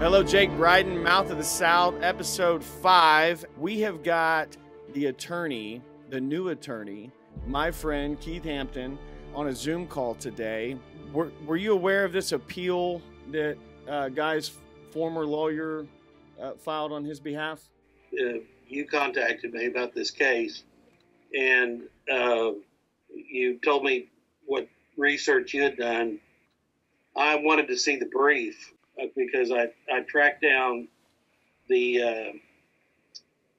Hello, Jake Bryden, Mouth of the South, episode five. We have got the attorney, the new attorney, my friend Keith Hampton, on a Zoom call today. Were, were you aware of this appeal that uh, Guy's former lawyer uh, filed on his behalf? Uh, you contacted me about this case, and uh, you told me what research you had done. I wanted to see the brief because I, I tracked down the uh,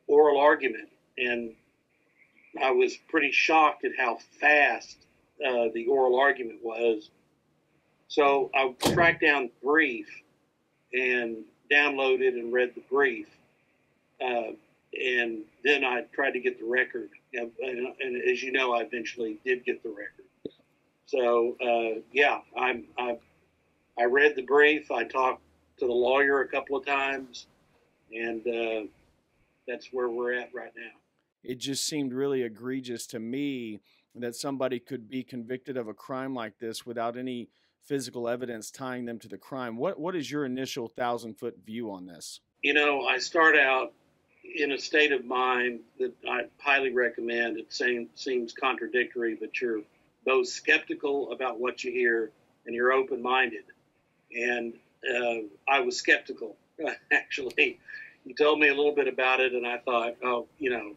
oral argument and I was pretty shocked at how fast uh, the oral argument was. So I tracked down the brief and downloaded and read the brief. Uh, and then I tried to get the record. And, and, as you know, I eventually did get the record. So uh, yeah, I'm, I'm I read the brief. I talked to the lawyer a couple of times, and uh, that's where we're at right now. It just seemed really egregious to me that somebody could be convicted of a crime like this without any physical evidence tying them to the crime. What what is your initial thousand foot view on this? You know, I start out in a state of mind that I highly recommend. It seems seems contradictory, but you're both skeptical about what you hear and you're open minded and uh, I was skeptical. Actually, he told me a little bit about it, and I thought, oh, you know,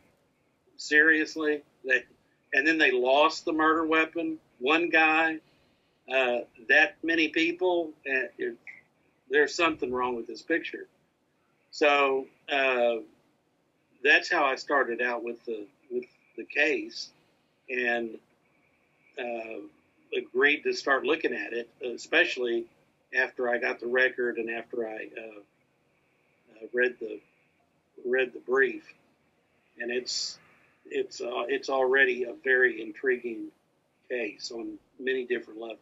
seriously, they, and then they lost the murder weapon. One guy, uh, that many people, there's something wrong with this picture. So uh, that's how I started out with the with the case, and uh, agreed to start looking at it, especially after I got the record and after I uh, uh, read the read the brief, and it's it's uh, it's already a very intriguing case on many different levels.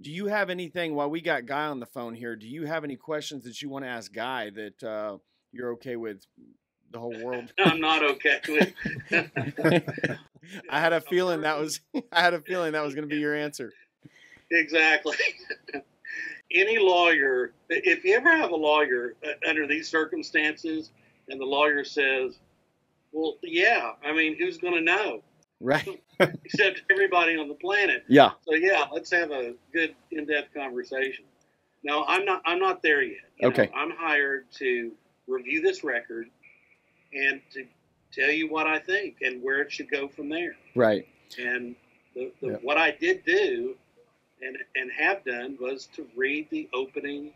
Do you have anything while we got Guy on the phone here? Do you have any questions that you want to ask Guy that uh, you're okay with the whole world? I'm not okay with. I had a feeling that was I had a feeling that was going to be your answer. Exactly any lawyer, if you ever have a lawyer uh, under these circumstances, and the lawyer says, "Well, yeah, I mean, who's going to know?" Right. Except everybody on the planet. Yeah. So yeah, let's have a good in-depth conversation. No, I'm not. I'm not there yet. You okay. Know, I'm hired to review this record and to tell you what I think and where it should go from there. Right. And the, the, yeah. what I did do and, and have done was to read the opening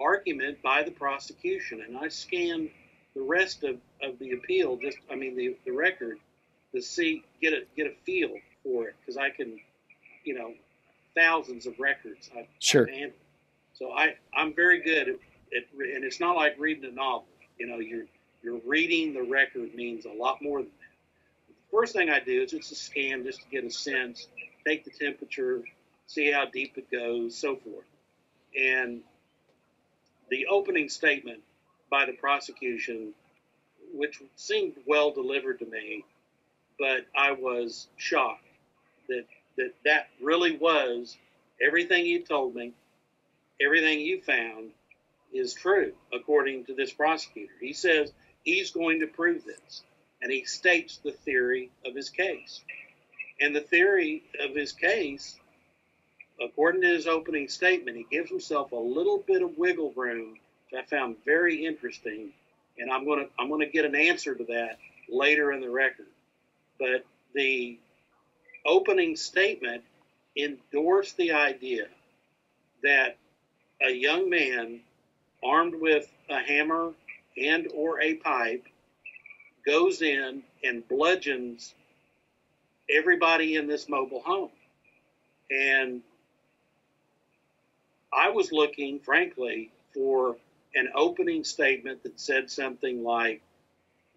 argument by the prosecution. And I scanned the rest of, of the appeal, just, I mean, the, the record, to see, get a, get a feel for it. Because I can, you know, thousands of records I've, sure. I've handled. So I, I'm very good at, at, and it's not like reading a novel. You know, you're, you're reading the record means a lot more than that. The first thing I do is just a scan just to get a sense, take the temperature, see how deep it goes, so forth. And the opening statement by the prosecution, which seemed well delivered to me, but I was shocked that that, that really was everything you told me, everything you found is true, according to this prosecutor. He says he's going to prove this, and he states the theory of his case. And the theory of his case according to his opening statement, he gives himself a little bit of wiggle room, which I found very interesting, and I'm going to I'm going to get an answer to that later in the record. But the opening statement endorsed the idea that a young man armed with a hammer and or a pipe goes in and bludgeons everybody in this mobile home. And I was looking, frankly, for an opening statement that said something like,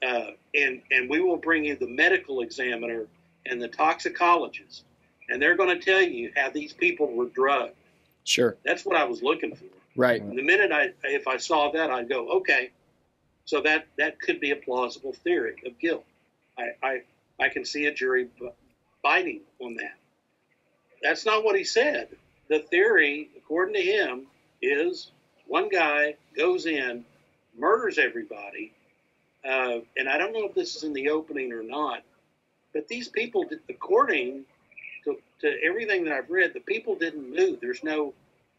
uh, and and we will bring you the medical examiner and the toxicologist, and they're going to tell you how these people were drugged. Sure, that's what I was looking for. Right. And the minute I, if I saw that, I'd go, okay, so that that could be a plausible theory of guilt. I I, I can see a jury biting on that. That's not what he said the theory, according to him, is one guy goes in, murders everybody, uh, and I don't know if this is in the opening or not, but these people, according to, to everything that I've read, the people didn't move. There's no,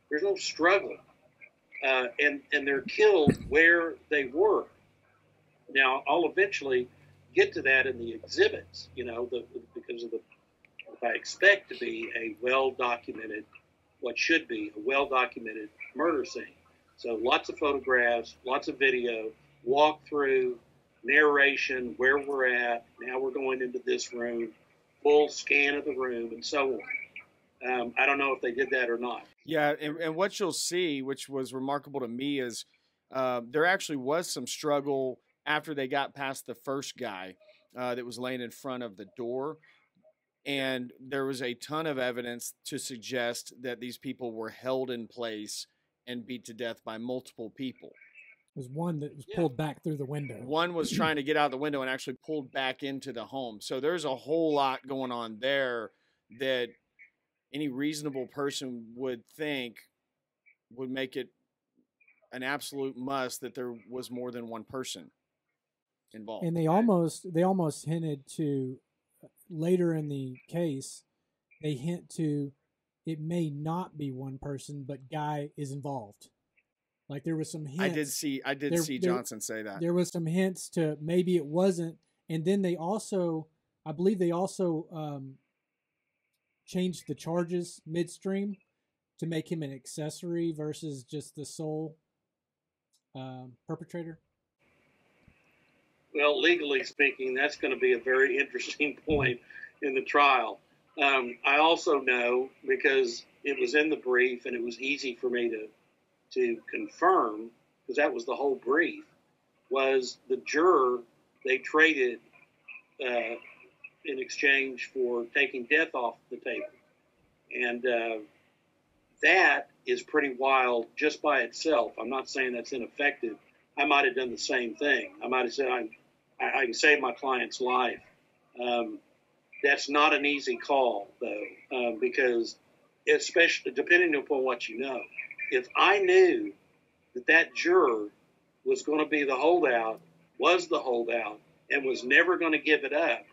there's no struggle, uh, and and they're killed where they were. Now I'll eventually get to that in the exhibits, you know, the, because of the I expect to be a well documented, what should be a well documented murder scene. So lots of photographs, lots of video, walkthrough, narration, where we're at. Now we're going into this room, full scan of the room, and so on. Um, I don't know if they did that or not. Yeah, and, and what you'll see, which was remarkable to me, is uh, there actually was some struggle after they got past the first guy uh, that was laying in front of the door. And there was a ton of evidence to suggest that these people were held in place and beat to death by multiple people. There's one that was yeah. pulled back through the window. One was trying to get out the window and actually pulled back into the home. So there's a whole lot going on there that any reasonable person would think would make it an absolute must that there was more than one person involved. And they almost they almost hinted to later in the case they hint to it may not be one person but guy is involved. Like there was some hints. I did see I did there, see Johnson there, say that. There was some hints to maybe it wasn't and then they also I believe they also um, changed the charges midstream to make him an accessory versus just the sole um, perpetrator. Well, legally speaking, that's going to be a very interesting point in the trial. Um, I also know because it was in the brief and it was easy for me to to confirm because that was the whole brief was the juror they traded uh, in exchange for taking death off the table, and uh, that is pretty wild just by itself. I'm not saying that's ineffective. I might have done the same thing. I might have said I'm I, I can save my client's life. Um, that's not an easy call, though, um, because especially depending upon what you know. If I knew that that juror was going to be the holdout, was the holdout, and was never going to give it up,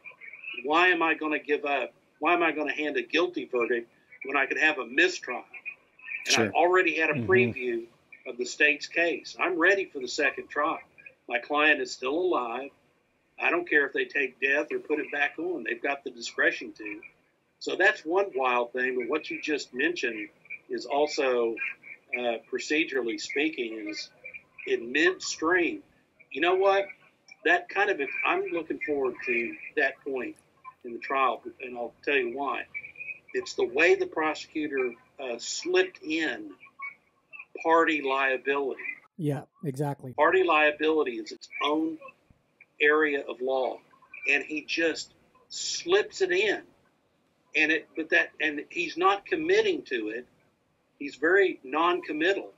why am I going to give up? Why am I going to hand a guilty verdict when I could have a mistrial? And sure. I've already had a mm-hmm. preview mm-hmm. of the state's case. I'm ready for the second trial. My client is still alive. I don't care if they take death or put it back on. They've got the discretion to. So that's one wild thing. But what you just mentioned is also, uh, procedurally speaking, is in midstream. You know what? That kind of, I'm looking forward to that point in the trial, and I'll tell you why. It's the way the prosecutor uh, slipped in party liability. Yeah, exactly. Party liability is its own area of law, and he just slips it in, and it but that and he's not committing to it. He's very non-committal,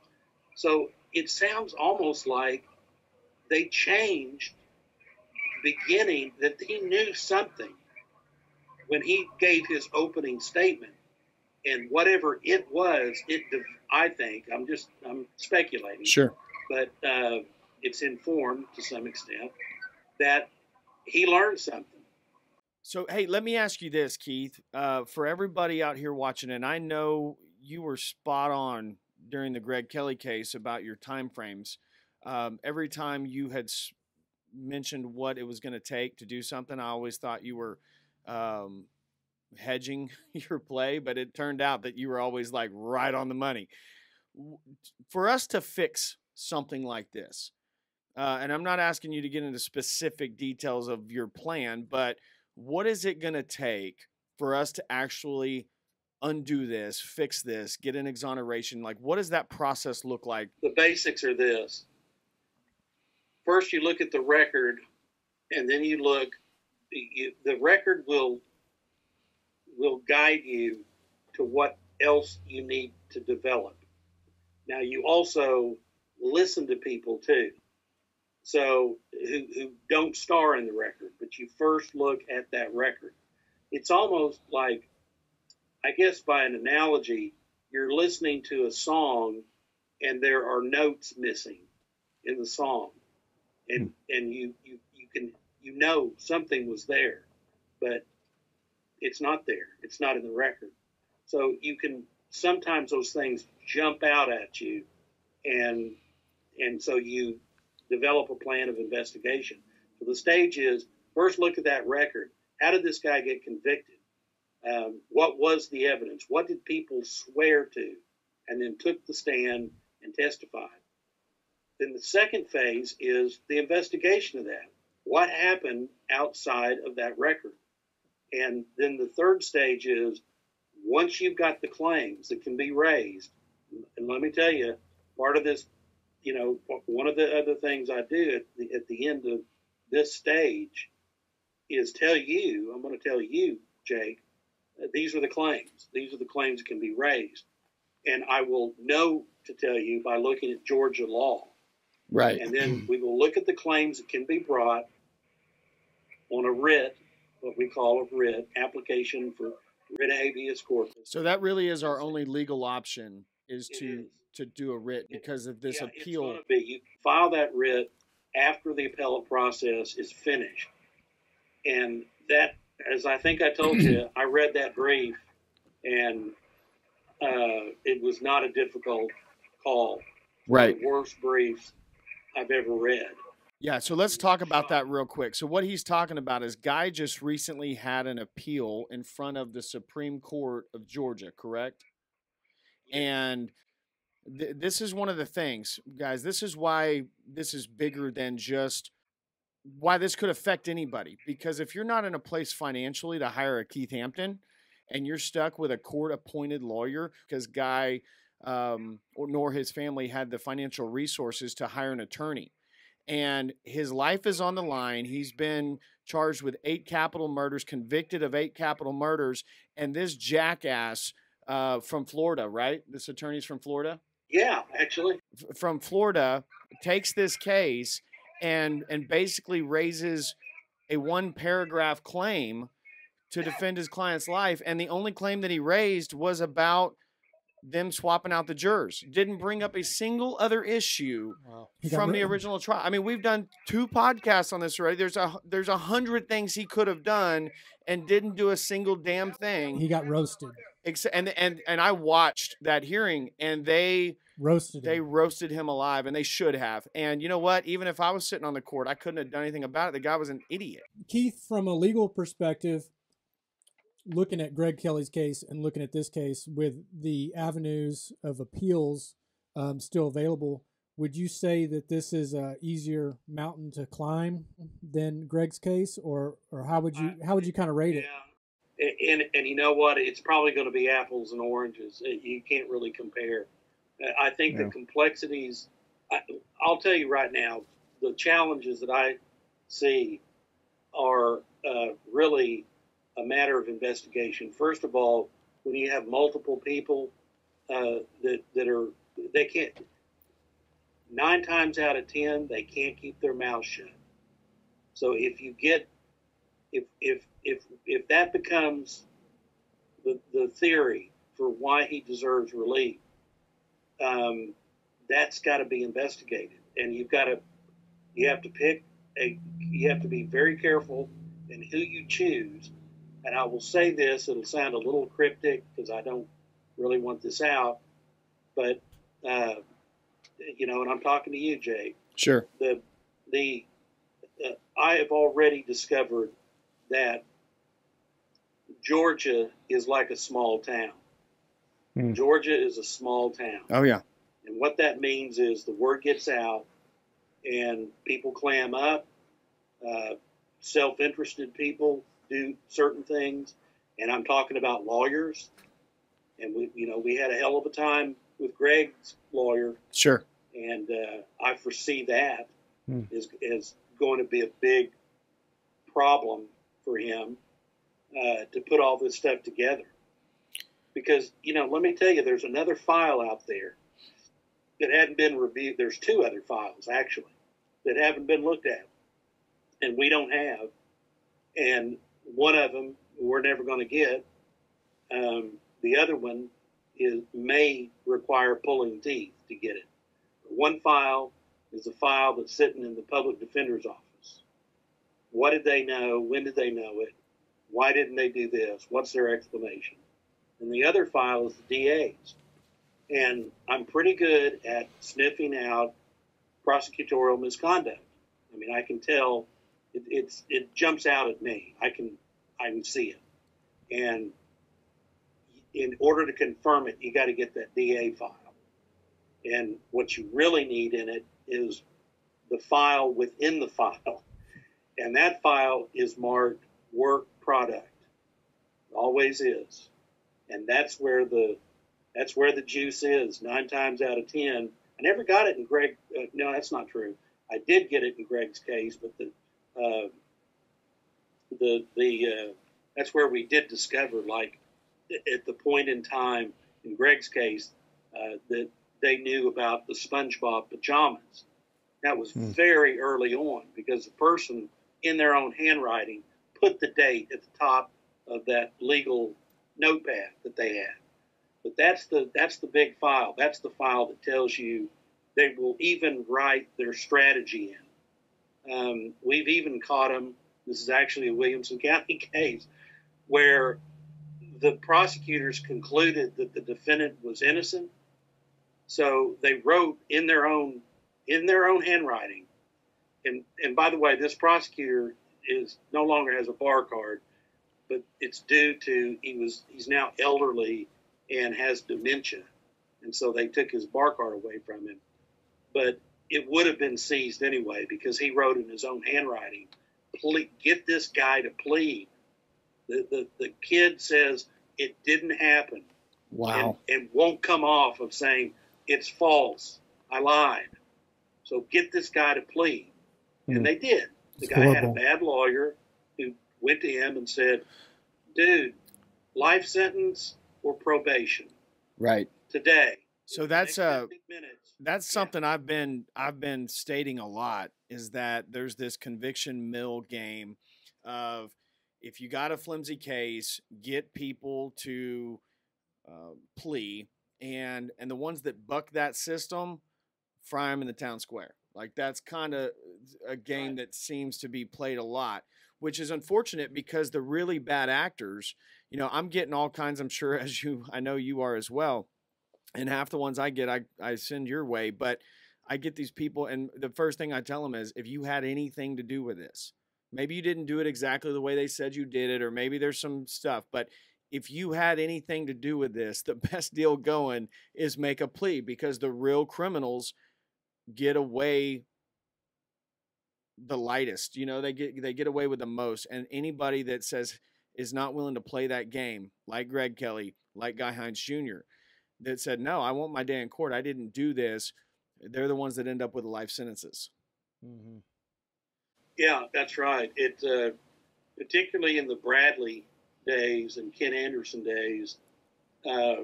so it sounds almost like they changed beginning that he knew something when he gave his opening statement. And whatever it was it i think i'm just i'm speculating. Sure. But uh, it's informed to some extent that he learned something. So, hey, let me ask you this, Keith. Uh, for everybody out here watching, and I know you were spot on during the Greg Kelley case about your time frames. Um, every time you had mentioned what it was going to take to do something, I always thought you were um, hedging your play, but it turned out that you were always like right on the money. For us to fix something like this, uh, and I'm not asking you to get into specific details of your plan, but what is it going to take for us to actually undo this, fix this, get an exoneration? Like, what does that process look like? The basics are this. First, you look at the record, and then you look. You, the record will will guide you to what else you need to develop. Now, you also listen to people too so who, who don't star in the record, but you first look at that record. It's almost like, I guess by an analogy, you're listening to a song and there are notes missing in the song, and hmm. and you you you can you know something was there, but it's not there. It's not in the record. So you can sometimes those things jump out at you, and and so you develop a plan of investigation. So the stage is first look at that record. How did this guy get convicted? Um, what was the evidence? What did people swear to? And then took the stand and testified. Then the second phase is the investigation of that. What happened outside of that record? And then the third stage is once you've got the claims that can be raised, and let me tell you, part of this, you know, one of the other things I do at the, at the end of this stage is tell you, I'm going to tell you, Jake, these are the claims. These are the claims that can be raised. And I will know to tell you by looking at Georgia law. Right. And then we will look at the claims that can be brought on a writ, what we call a writ, application for writ habeas corpus. So that really is our only legal option is to is. To do a writ because of this Yeah, appeal. It's be, you file that writ after the appellate process is finished. And that, as I think I told you, I read that brief and uh, it was not a difficult call. Right. The worst briefs I've ever read. Yeah, so let's talk about that real quick. So what he's talking about is Guy just recently had an appeal in front of the Supreme Court of Georgia, correct? And th- this is one of the things, guys. This is why this is bigger than just why this could affect anybody. Because if you're not in a place financially to hire a Keith Hampton, and you're stuck with a court-appointed lawyer because Guy um, or nor his family had the financial resources to hire an attorney, and his life is on the line. He's been charged with eight capital murders, convicted of eight capital murders, and this jackass uh, from Florida, right? This attorney's from Florida. Yeah, actually. From Florida takes this case and and basically raises a one paragraph claim to defend his client's life and the only claim that he raised was about them swapping out the jurors didn't bring up a mm. single other issue He got from the original trial. I mean, we've done two podcasts on this already. There's a there's a hundred things he could have done and didn't do a single damn thing. He got roasted. And and and I watched that hearing, and they Roasted. they him. roasted him alive, and they should have. And you know what? Even if I was sitting on the court, I couldn't have done anything about it. The guy was an idiot. Keith, from a legal perspective, looking at Greg Kelley's case and looking at this case with the avenues of appeals um, still available, would you say that this is a easier mountain to climb than Greg's case, or or how would you how would you kind of rate it? Yeah. A- And, and you know what? It's probably going to be apples and oranges. Uh, You can't really compare. Uh, I think Yeah. the complexities, I, I'll tell you right now, the challenges that I see are uh, really a matter of investigation. First of all, when you have multiple people uh, that, that are, they can't, nine times out of ten, they can't keep their mouth shut. So if you get if if if if that becomes the the theory for why he deserves relief, um, that's got to be investigated, and you've got to you have to pick a you have to be very careful in who you choose. And I will say this; it'll sound a little cryptic because I don't really want this out, but uh, you know, and I'm talking to you, Jay Sure. the the uh, I have already discovered that Georgia is like a small town. Hmm. Georgia is a small town, Oh yeah. and what that means is the word gets out, and people clam up. Uh, self-interested people do certain things, and I'm talking about lawyers. And we, you know, we had a hell of a time with Greg's lawyer Sure. and uh, I foresee that Hmm. is is going to be a big problem for him uh, to put all this stuff together. Because you know, let me tell you, there's another file out there that hadn't been reviewed. There's two other files actually that haven't been looked at, and we don't have. And one of them we're never going to get. Um, the other one is may require pulling teeth to get it. One file is a file that's sitting in the public defender's office. What did they know? When did they know it? Why didn't they do this? What's their explanation? And the other file is the DA's. And I'm pretty good at sniffing out prosecutorial misconduct. I mean, I can tell it, it's it jumps out at me. I can I can see it, and in order to confirm it, you got to get that DA file. And what you really need in it is the file within the file, and that file is marked work product. It always is, and that's where the that's where the juice is. Nine times out of ten, I never got it in Greg. Uh, no, that's not true. I did get it in Greg's case, but the uh, the the uh, that's where we did discover, like at the point in time in Greg's case, uh, that they knew about the SpongeBob pajamas. That was Hmm. very early on because the person in their own handwriting put the date at the top of that legal notepad that they had. But that's the that's the big file. That's the file that tells you they will even write their strategy in. Um, we've even caught them. This is actually a Williamson County case where the prosecutors concluded that the defendant was innocent. So they wrote in their own in their own handwriting. And and by the way, this prosecutor is no longer has a bar card, but it's due to he was he's now elderly and has dementia, and so they took his bar card away from him. But it would have been seized anyway because he wrote in his own handwriting, "Ple- "Get this guy to plead." The the, the kid says it didn't happen Wow. and, and won't come off of saying it's false. I lied. So get this guy to plead. Hmm. And they did. The It's guy had a bad lawyer who went to him and said, dude, life sentence or probation Right. today. So that's a uh 15 minutes. That's Yeah. something I've been I've been stating a lot is that there's this conviction mill game of if you got a flimsy case, get people to uh, plea, and and the ones that buck that system, fry them in the town square. Like that's kind of a game Right. that seems to be played a lot, which is unfortunate because the really bad actors, you know, I'm getting all kinds. I'm sure as you, I know you are as well and half the ones I get, I, I send your way. But I get these people, and the first thing I tell them is if you had anything to do with this, maybe you didn't do it exactly the way they said you did it, or maybe there's some stuff, but if you had anything to do with this, the best deal going is make a plea because the real criminals get away the lightest. You know, they get they get away with the most. And anybody that says is not willing to play that game, like Greg Kelley, like Guy Heinze Jr., that said, No, I want my day in court. I didn't do this. They're the ones that end up with life sentences. Mm-hmm. Yeah, that's right. It uh, particularly in the Bradley days and Ken Anderson days, uh,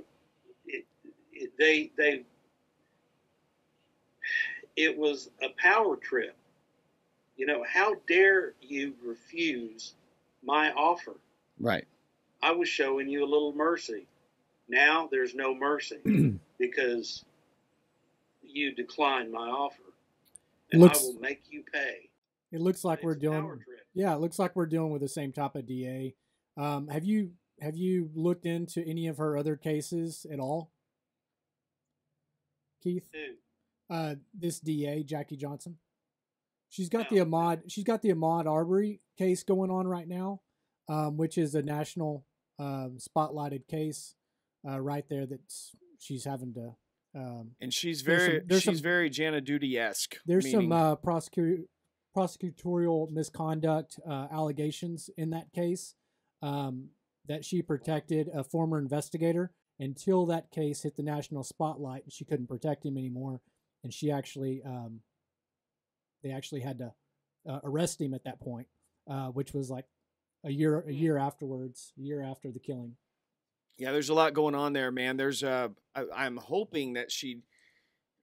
it, it, they they it was a power trip. You know, how dare you refuse my offer? Right. I was showing you a little mercy. Now there's no mercy because you declined my offer, and Looks- I will make you pay. It looks like It's we're a dealing. Yeah, it looks like we're dealing with the same type of DA. Um, have you have you looked into any of her other cases at all, Keith? Dude, Uh, this DA, Jackie Johnson. She's got No. the Ahmaud. She's got the Ahmaud Arbery case going on right now, um, which is a national um, spotlighted case. Uh, right there, that's she's having to. Um, And she's There's some- very there's she's some- very Jana Duty esque. there's some uh, prosecu- prosecutorial misconduct uh, allegations in that case um, that she protected a former investigator until that case hit the national spotlight and she couldn't protect him anymore and she actually um, they actually had to uh, arrest him at that point uh, which was like a year a Hmm. year afterwards a year after the killing Yeah, there's a lot going on there, man. There's uh I, I'm hoping that she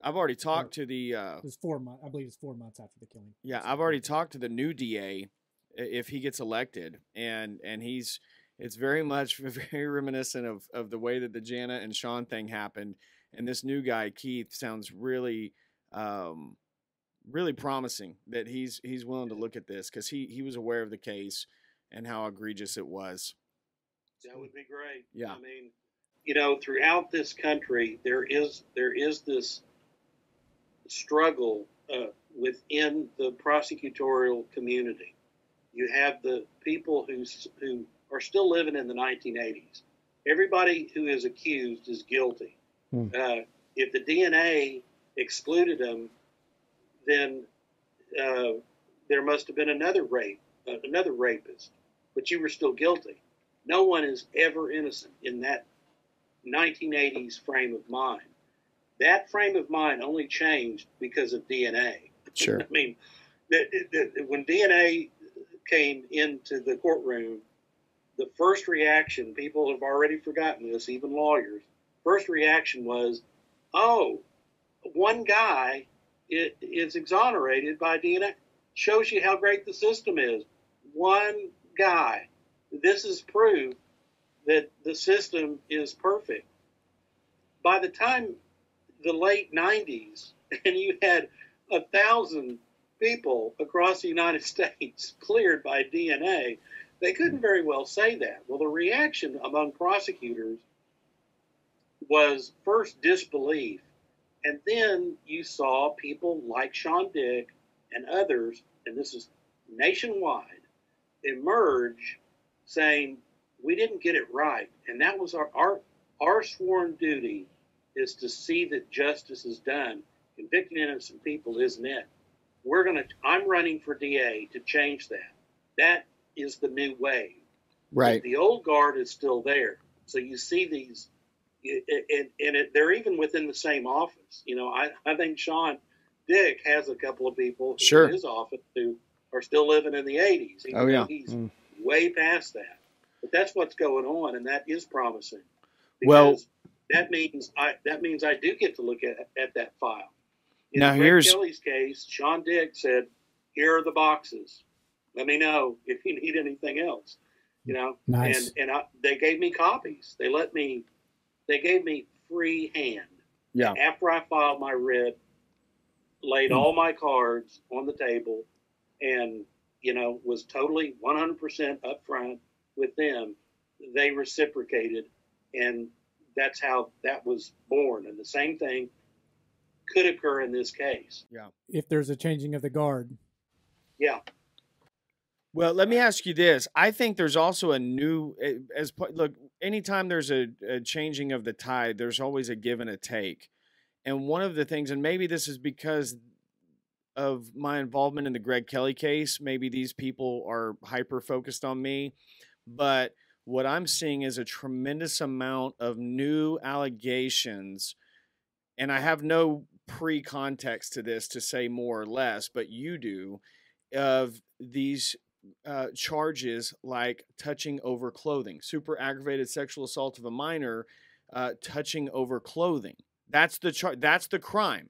I've already talked to the uh it was four months i believe it's four months after the killing Yeah, I've already talked to the new DA if he gets elected, and and he's It's very much very reminiscent of of the way that the Jana and Shawn thing happened. And this new guy Keith sounds really, um, really promising that he's he's willing to look at this because he he was aware of the case and how egregious it was. That would be great. Yeah. I mean, you know, throughout this country, there is there is this struggle uh, within the prosecutorial community. You have the people who who are still living in the 1980s. Everybody who is accused is guilty. Hmm. Uh, if the DNA excluded them, then uh, there must have been another rape, uh, another rapist, but you were still guilty. No one is ever innocent in that 1980s frame of mind. That frame of mind only changed because of DNA. Sure. I mean, when DNA came into the courtroom, the first reaction, people have already forgotten this, even lawyers, first reaction was, oh, one guy is exonerated by DNA. Shows you how great the system is. One guy. This is proof that the system is perfect. By the time the late 90s, and you had a thousand people across the United States cleared by DNA, they couldn't very well say that. Well, the reaction among prosecutors was first disbelief, and then you saw people like Shawn Dick and others, and this is nationwide, emerge saying, We didn't get it right. And that was our, our, our sworn duty is to see that justice is done. Convicting innocent people isn't it. We're going to, I'm running for DA to change that. That is the new way. Right. The old guard is still there. So you see these, and, and it, they're even within the same office. You know, I, I think Shawn Dick has a couple of people Sure. in his office who are still living in the 80s. even Oh, yeah. He's Mm. Way past that. But that's what's going on, and that is promising. Well- that means I that means I do get to look at, at that file. In Now, here's- Kelley's case. Shawn Dick said, "Here are the boxes. Let me know if you need anything else." You know, Nice. and and I, they gave me copies. They let me, they gave me free hand. Yeah. After I filed my writ, laid Hmm. all my cards on the table, and you know was totally 100% upfront with them. They reciprocated, and that's how that was born. And the same thing could occur in this case. Yeah. If there's a changing of the guard. Yeah, Well, let me ask you this. I think there's also a new eh, as pa- look. Anytime there's a, a changing of the tide, there's always a give and a take. And one of the things, and maybe this is because of my involvement in the Greg Kelley case, maybe these people are hyper focused on me, but what I'm seeing is a tremendous amount of new allegations, and I have no pre context to this to say more or less, but you do, of these uh, charges like touching over clothing, super aggravated sexual assault of a minor, uh, touching over clothing. That's the char- That's the crime,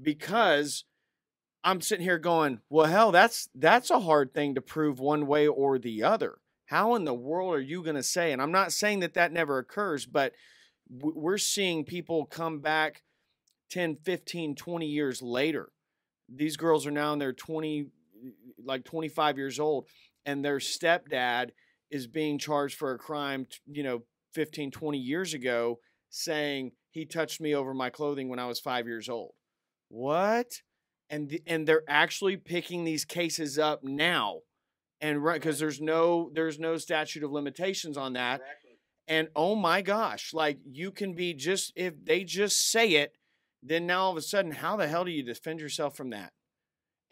because I'm sitting here going, well, hell, that's that's a hard thing to prove one way or the other. How in the world are you going to say? And I'm not saying that that never occurs, but we're seeing people come back 10, 15, 20 years later. These girls are now in their 20, like 25 years old, and their stepdad is being charged for a crime, you know, 15, 20 years ago, saying he touched me over my clothing when I was five years old. What? And and they're actually picking these cases up now, and right because there's no there's no statute of limitations on that. exactly. And oh my gosh, like you can be just if they just say it, then now all of a sudden, how the hell do you defend yourself from that?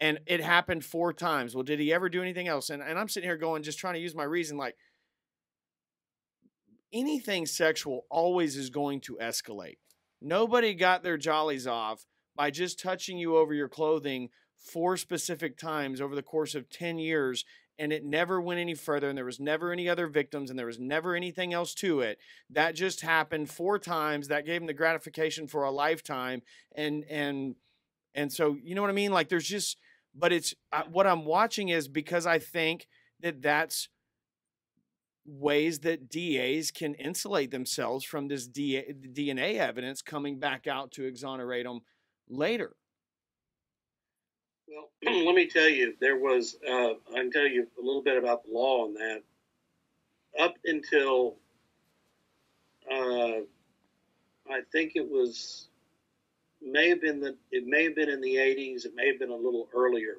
And it happened four times. Well, did he ever do anything else? And and I'm sitting here going, just trying to use my reason, like anything sexual always is going to escalate. Nobody got their jollies off by just touching you over your clothing four specific times over the course of 10 years and it never went any further and there was never any other victims and there was never anything else to it. That just happened four times. That gave him the gratification for a lifetime and and and so you know what i mean? Like there's just but it's I, what i'm watching is because i think that that's ways that DAs can insulate themselves from this DNA evidence coming back out to exonerate them later. Well, let me tell you, there was, uh, I can tell you a little bit about the law on that. Up until, uh, I think it was, may have been the, it may have been in the 80s, it may have been a little earlier,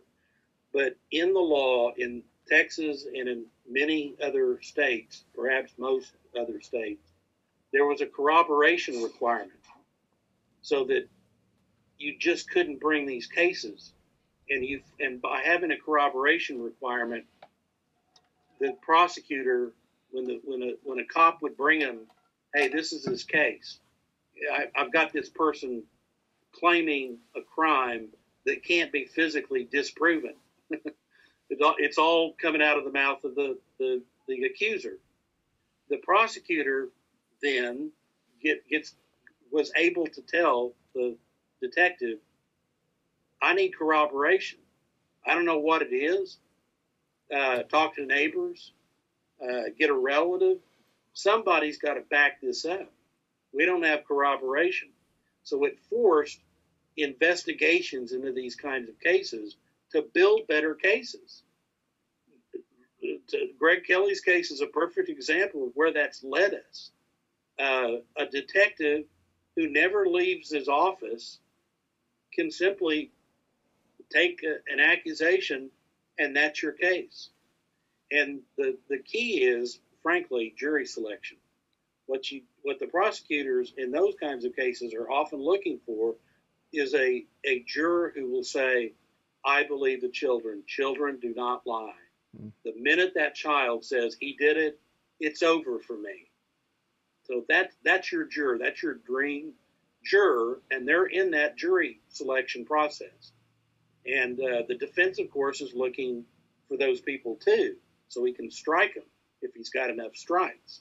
but in the law in Texas and in many other states, perhaps most other states, there was a corroboration requirement so that you just couldn't bring these cases. And you and by having a corroboration requirement, the prosecutor, when the when a when a cop would bring him, hey, this is his case. I, I've got this person claiming a crime that can't be physically disproven. it's all coming out of the mouth of the, the, the accuser. The prosecutor then get, gets was able to tell the detective, I need corroboration. I don't know what it is. Uh, talk to neighbors, uh, get a relative. Somebody's got to back this up. We don't have corroboration. So it forced investigations into these kinds of cases to build better cases. Greg Kelley's case is a perfect example of where that's led us. Uh, a detective who never leaves his office can simply take a, an accusation and that's your case. And the, the key is, frankly, jury selection. What you what the prosecutors in those kinds of cases are often looking for is a, a juror who will say, I believe the children. Children do not lie. Mm. The minute that child says he did it, it's over for me. So that that's your juror. That's your dream juror, and they're in that jury selection process. And uh, the defense, of course, is looking for those people too, so he can strike them if he's got enough strikes.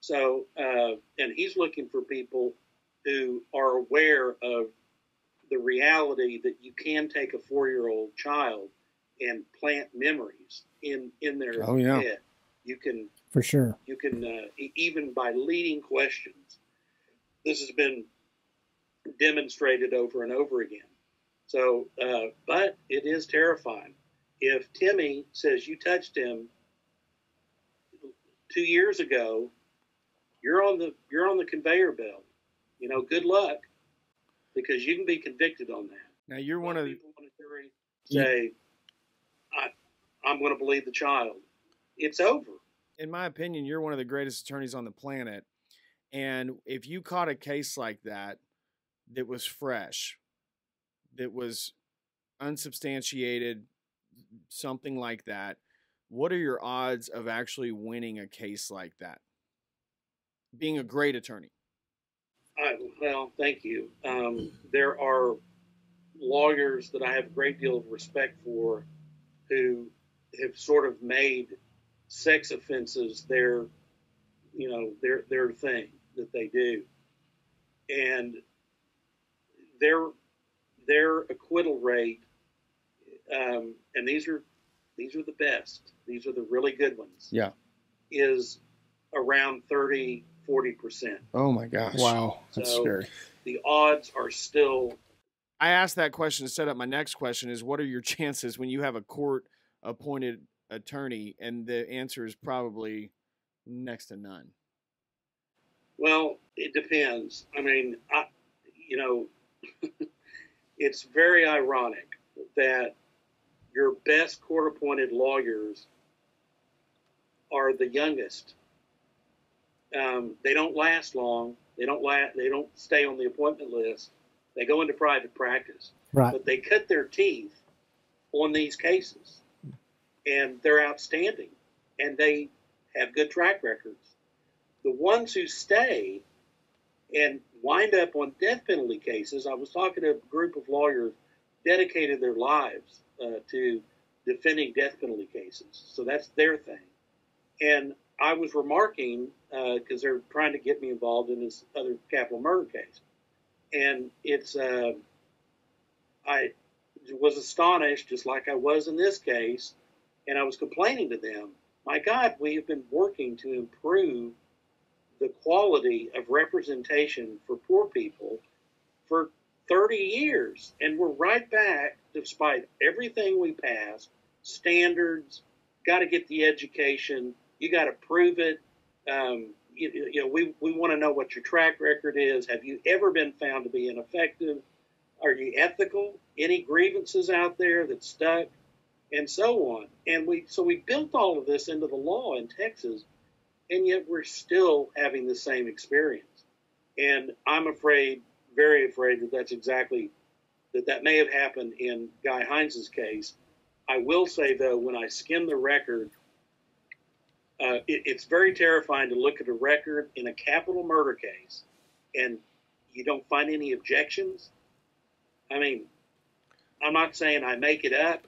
So, uh, and he's looking for people who are aware of the reality that you can take a four-year-old child and plant memories in in their oh, yeah. head. You can for sure. You can uh, even by leading questions. This has been demonstrated over and over again. So, uh, but it is terrifying. If Timmy says you touched him two years ago, you're on the you're on the conveyor belt. You know, good luck, because you can be convicted on that. Now you're one of the people on a jury say, I, I'm going to believe the child. It's over. In my opinion, you're one of the greatest attorneys on the planet. And if you caught a case like that, that was fresh, that was unsubstantiated, something like that, what are your odds of actually winning a case like that? Being a great attorney. Uh, well, thank you. Um, there are lawyers that I have a great deal of respect for who have sort of made sex offenses their, you know, their their thing that they do, and their their acquittal rate, um, and these are these are the best. These are the really good ones. Yeah, is around 30 40 percent. Oh my gosh! Wow, that's so scary. The odds are still. I asked that question to set up my next question: Is what are your chances when you have a court appointed attorney? And the answer is probably next to none. Well, it depends. I mean, I, you know, it's very ironic that your best court appointed lawyers are the youngest. Um, they don't last long. They don't last. They don't stay on the appointment list. They go into private practice. Right. But they cut their teeth on these cases, and they're outstanding, and they have good track records. The ones who stay and wind up on death penalty cases. I was talking to a group of lawyers dedicated their lives uh, to defending death penalty cases. So that's their thing. And I was remarking because uh, they're trying to get me involved in this other capital murder case, and it's uh, I was astonished, just like I was in this case, and I was complaining to them my God, we have been working to improve the quality of representation for poor people for 30 years. And we're right back, despite everything we passed standards, got to get the education, you got to prove it. Um, you, you, know, we, we want to know what your track record is. Have you ever been found to be ineffective? Are you ethical? Any grievances out there that stuck? And so on. And we so we built all of this into the law in Texas, and yet we're still having the same experience. And I'm afraid, very afraid that that's exactly that that may have happened in Guy Heinze's case. I will say though, when I skim the record, uh, it, it's very terrifying to look at a record in a capital murder case, and you don't find any objections. I mean, I'm not saying I make it up,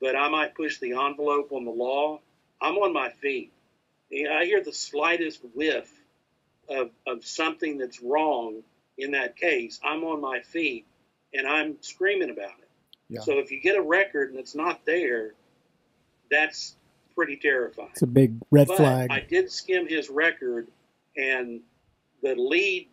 but I might push the envelope on the law. I'm on my feet. I hear the slightest whiff of, of something that's wrong in that case. I'm on my feet and I'm screaming about it. Yeah. So if you get a record and it's not there, that's pretty terrifying. It's a big red but flag. I did skim his record, and the lead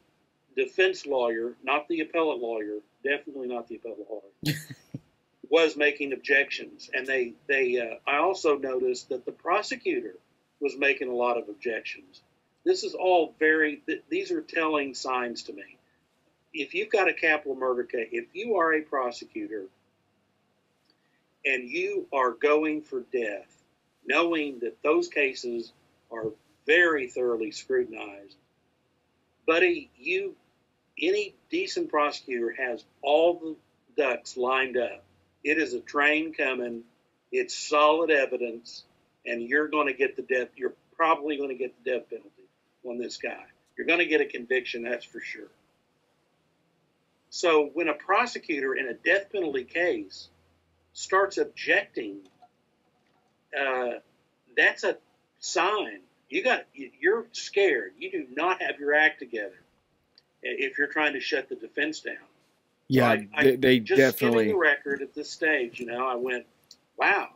defense lawyer, not the appellate lawyer, definitely not the appellate lawyer, was making objections. And they, they, uh, I also noticed that the prosecutor was making a lot of objections. This is all very, th- these are telling signs to me. If you've got a capital murder case, if you are a prosecutor and you are going for death, knowing that those cases are very thoroughly scrutinized, buddy, you, any decent prosecutor has all the ducks lined up. It is a train coming. It's solid evidence, and you're going to get the death. You're probably going to get the death penalty on this guy. You're going to get a conviction, that's for sure. So when a prosecutor in a death penalty case starts objecting, uh, that's a sign. You got you're scared. You do not have your act together if you're trying to shut the defense down. Yeah, so I, they, they just definitely. the record at this stage, you know, I went, wow.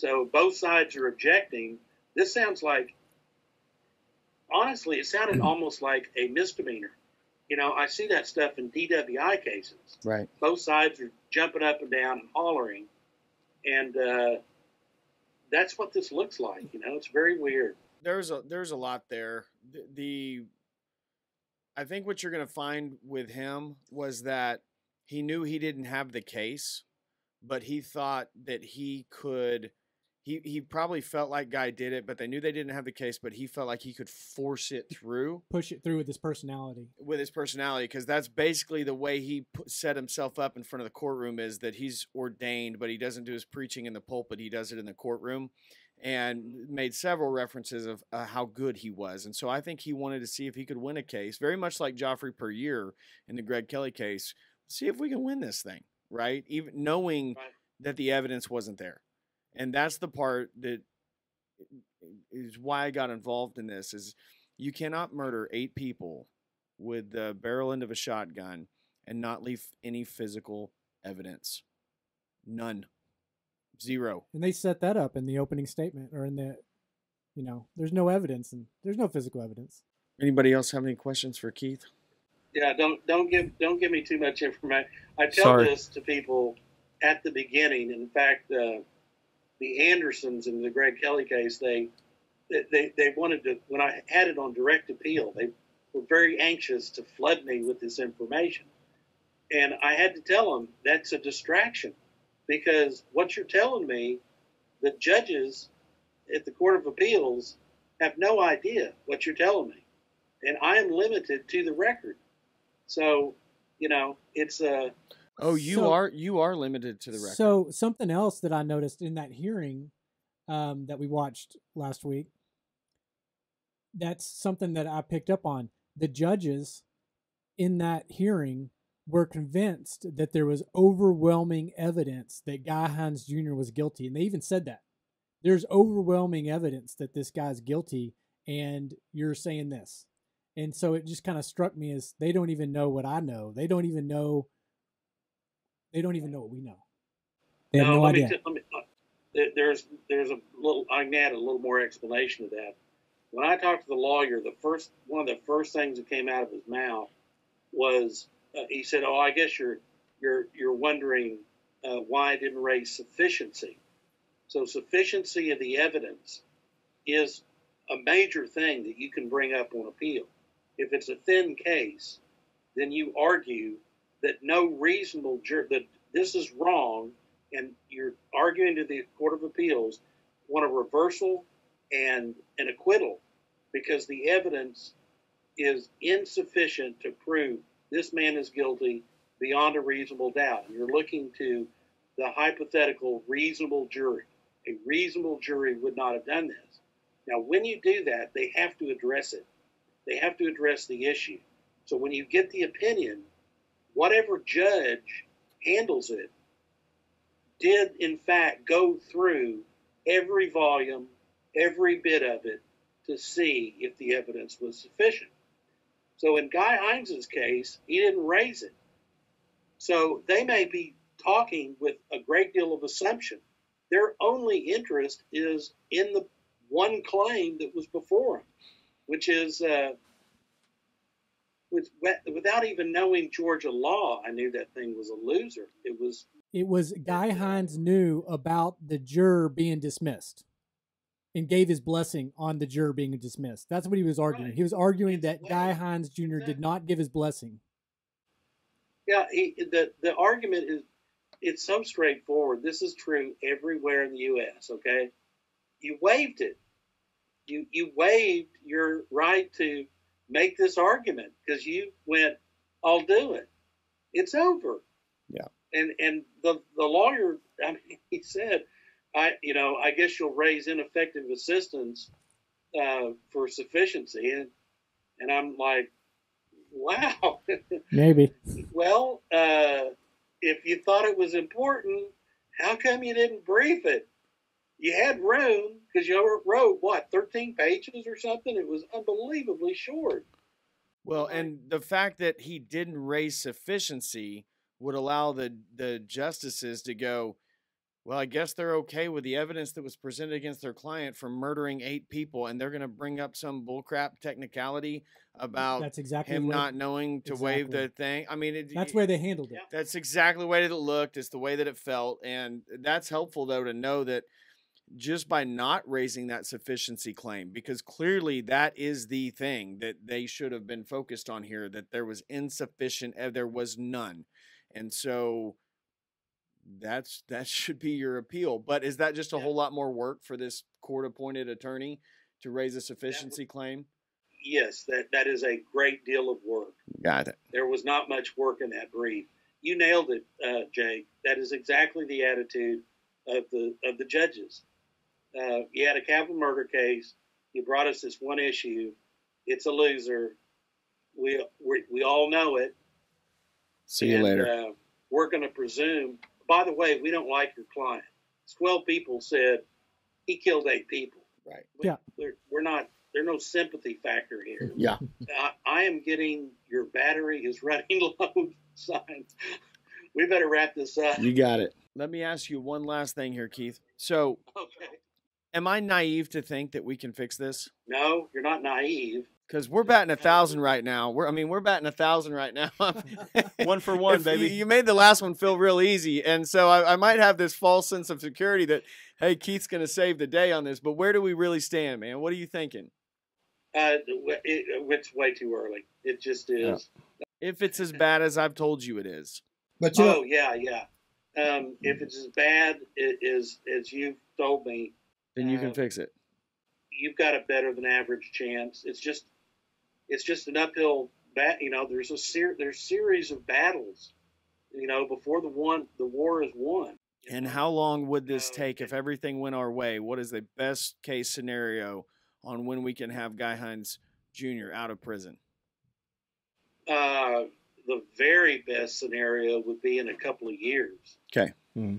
So both sides are objecting. This sounds like, honestly, it sounded almost like a misdemeanor. You know, I see that stuff in DWI cases. Right. Both sides are jumping up and down and hollering, and uh, that's what this looks like. You know, it's very weird. There's a there's a lot there. The, the I think what you're going to find with him was that he knew he didn't have the case, but he thought that he could he he probably felt like guy did it, but they knew they didn't have the case. But he felt like he could force it through, push it through with his personality. With his personality, because that's basically the way he put, set himself up in front of the courtroom. Is that he's ordained, but he doesn't do his preaching in the pulpit. He does it in the courtroom, and made several references of uh, how good he was. And so I think he wanted to see if he could win a case, very much like Geoffrey Puryear in the Greg Kelley case. See if we can win this thing, right? Even knowing right. that the evidence wasn't there and that's the part that is why I got involved in this is you cannot murder eight people with the barrel end of a shotgun and not leave any physical evidence. None. Zero. And they set that up in the opening statement or in the you know, there's no evidence and there's no physical evidence. Anybody else have any questions for Keith? Yeah, don't don't give don't give me too much information. I tell Sorry. this to people at the beginning. In fact, uh, the Andersons in the Greg Kelley case, they they they wanted to when I had it on direct appeal, they were very anxious to flood me with this information, and I had to tell them that's a distraction because what you're telling me, the judges at the Court of Appeals have no idea what you're telling me, and I am limited to the record. So, you know, it's a Oh, you so, are you are limited to the record. So something else that I noticed in that hearing um, that we watched last week. That's something that I picked up on. The judges in that hearing were convinced that there was overwhelming evidence that Guy Heinze Jr. was guilty, and they even said that there's overwhelming evidence that this guy's guilty, and you're saying this. And so it just kind of struck me as they don't even know what I know. They don't even know they don't even know what we know. They have no, no let idea. Me t- let, me, there's there's a little I can add a little more explanation to that. When I talked to the lawyer, the first one of the first things that came out of his mouth was uh, he said, "Oh, I guess you're you're you're wondering uh, why I didn't raise sufficiency." So sufficiency of the evidence is a major thing that you can bring up on appeal. If it's a thin case, then you argue that no reasonable juror that this is wrong, and you're arguing to the Court of Appeals want a reversal and an acquittal because the evidence is insufficient to prove this man is guilty beyond a reasonable doubt. You're looking to the hypothetical reasonable jury. A reasonable jury would not have done this. Now, when you do that, they have to address it. They have to address the issue. So when you get the opinion, whatever judge handles it did, in fact, go through every volume, every bit of it to see if the evidence was sufficient. So in Guy Heinze's case, he didn't raise it. So they may be talking with a great deal of assumption. Their only interest is in the one claim that was before him, which is uh, with, without even knowing Georgia law, I knew that thing was a loser. It was. It was Guy Heinze knew about the juror being dismissed and gave his blessing on the juror being dismissed. That's what he was arguing. Right. He was arguing it's that Guy Heinze Jr. Exactly. did not give his blessing. Yeah, he, the the argument is it's so straightforward. This is true everywhere in the U.S. Okay, you waived it. You you waived your right to make this argument because you went, "I'll do it." It's over. Yeah. And and the the lawyer, I mean, he said, "I you know I guess you'll raise ineffective assistance uh, for sufficiency," and and I'm like, "Wow." Maybe. well, uh, if you thought it was important, how come you didn't brief it? You had room because you wrote what 13 pages or something? It was unbelievably short. Well and the fact that he didn't raise sufficiency would allow the the justices to go well i guess they're okay with the evidence that was presented against their client for murdering eight people and they're going to bring up some bullcrap technicality about that's exactly him not knowing to exactly. waive the thing. I mean it, that's where they handled it. That's exactly the way that it looked. It's the way that it felt and that's helpful though to know that just by not raising that sufficiency claim because clearly that is the thing that they should have been focused on here that there was insufficient there was none. And so that's that should be your appeal. But is that just a yeah. whole lot more work for this court appointed attorney to raise a sufficiency would, claim? Yes that that is a great deal of work. Got it. There was not much work in that brief. You nailed it uh, jake that is exactly the attitude of the of the judges uh, you had a capital murder case. You brought us this one issue. It's a loser. We we, we all know it. See you and, later. Uh, we're going to presume. By the way, we don't like your client. Twelve people said he killed eight people. Right. We, yeah. We're not. There's no sympathy factor here. Yeah. I, I am getting your battery is running low signs. We better wrap this up. You got it. Let me ask you one last thing here, Keith. So, okay am I naive to think that we can fix this? No, you're not naive. Because we're batting a thousand right now. We're, I mean, we're batting a thousand right now. one for one, baby. You, you, made the last one feel real easy, and so I, I might have this false sense of security that, hey, Keith's going to save the day on this. But where do we really stand, man? What are you thinking? Uh, it, it's way too early. It just is. Yeah. If it's as bad as I've told you it is. But you oh yeah, yeah. Um, if it's as bad as as you've told me, then you uh, can fix it. You've got a better than average chance. It's just it's just an uphill bat. You know, there's a ser- there's series of battles. You know, before the one the war is won. And how long would this take if everything went our way? What is the best case scenario on when we can have Guy Heinze Jr. out of prison? Uh, the very best scenario would be in a couple of years. Okay. Mm-hmm.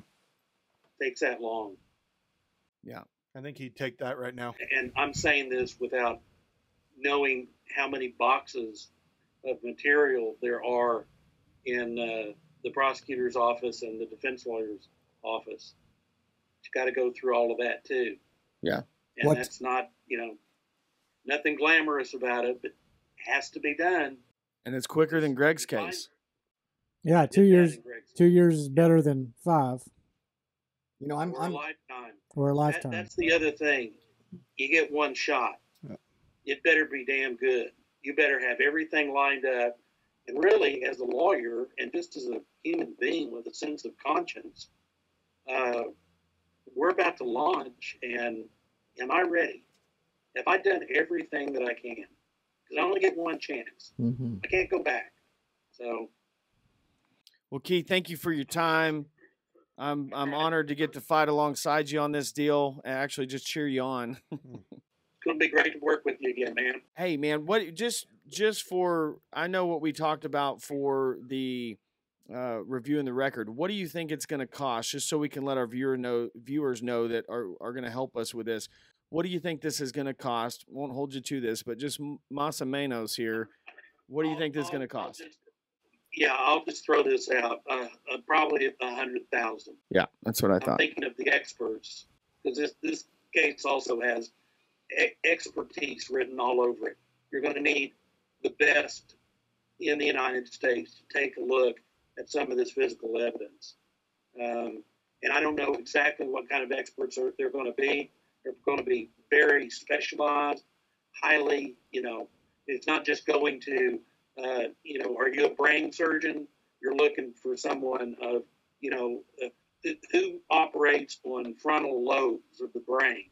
Takes that long. Yeah. I think he'd take that right now. And I'm saying this without knowing how many boxes of material there are in uh, the prosecutor's office and the defense lawyer's office You got to go through all of that too. Yeah. And What- that's not, you know, nothing glamorous about it, but it has to be done. And it's quicker than Greg's case. Yeah, two years. Two years is better than five You know, I'm, or a I'm lifetime. Or a That, lifetime. that's the other thing. You get one shot. Yeah. It better be damn good. You better have everything lined up. And really, as a lawyer and just as a human being with a sense of conscience, uh, we're about to launch. And am I ready? Have I done everything that I can? Because I only get one chance. mhm. I can't go back. So Well, Keith, thank you for your time. I'm I'm honored to get to fight alongside you on this deal and actually just cheer you on. it's going to be great to work with you again, man. hey man, what just just for I know what we talked about for the uh, reviewing the record. What do you think it's going to cost? Just so we can let our viewer know viewers know that are are going to help us with this. What do you think this is going to cost? Won't hold you to this, but just m- más menos here. What do you I'll- think this is going to I'll- I'll cost? Yeah, I'll just throw this out. Uh, uh, probably a hundred thousand. Yeah, that's what I I'm thought. thinking of the experts because this this case also has e- expertise written all over it. You're going to need the best in the United States to take a look at some of this physical evidence. Um, and I don't know exactly what kind of experts are, they're going to be. They're going to be very specialized, highly, you know, it's not just going to, uh, you know, are you a brain surgeon? You're looking for someone of, you know, uh, who- operates on frontal lobes of the brain.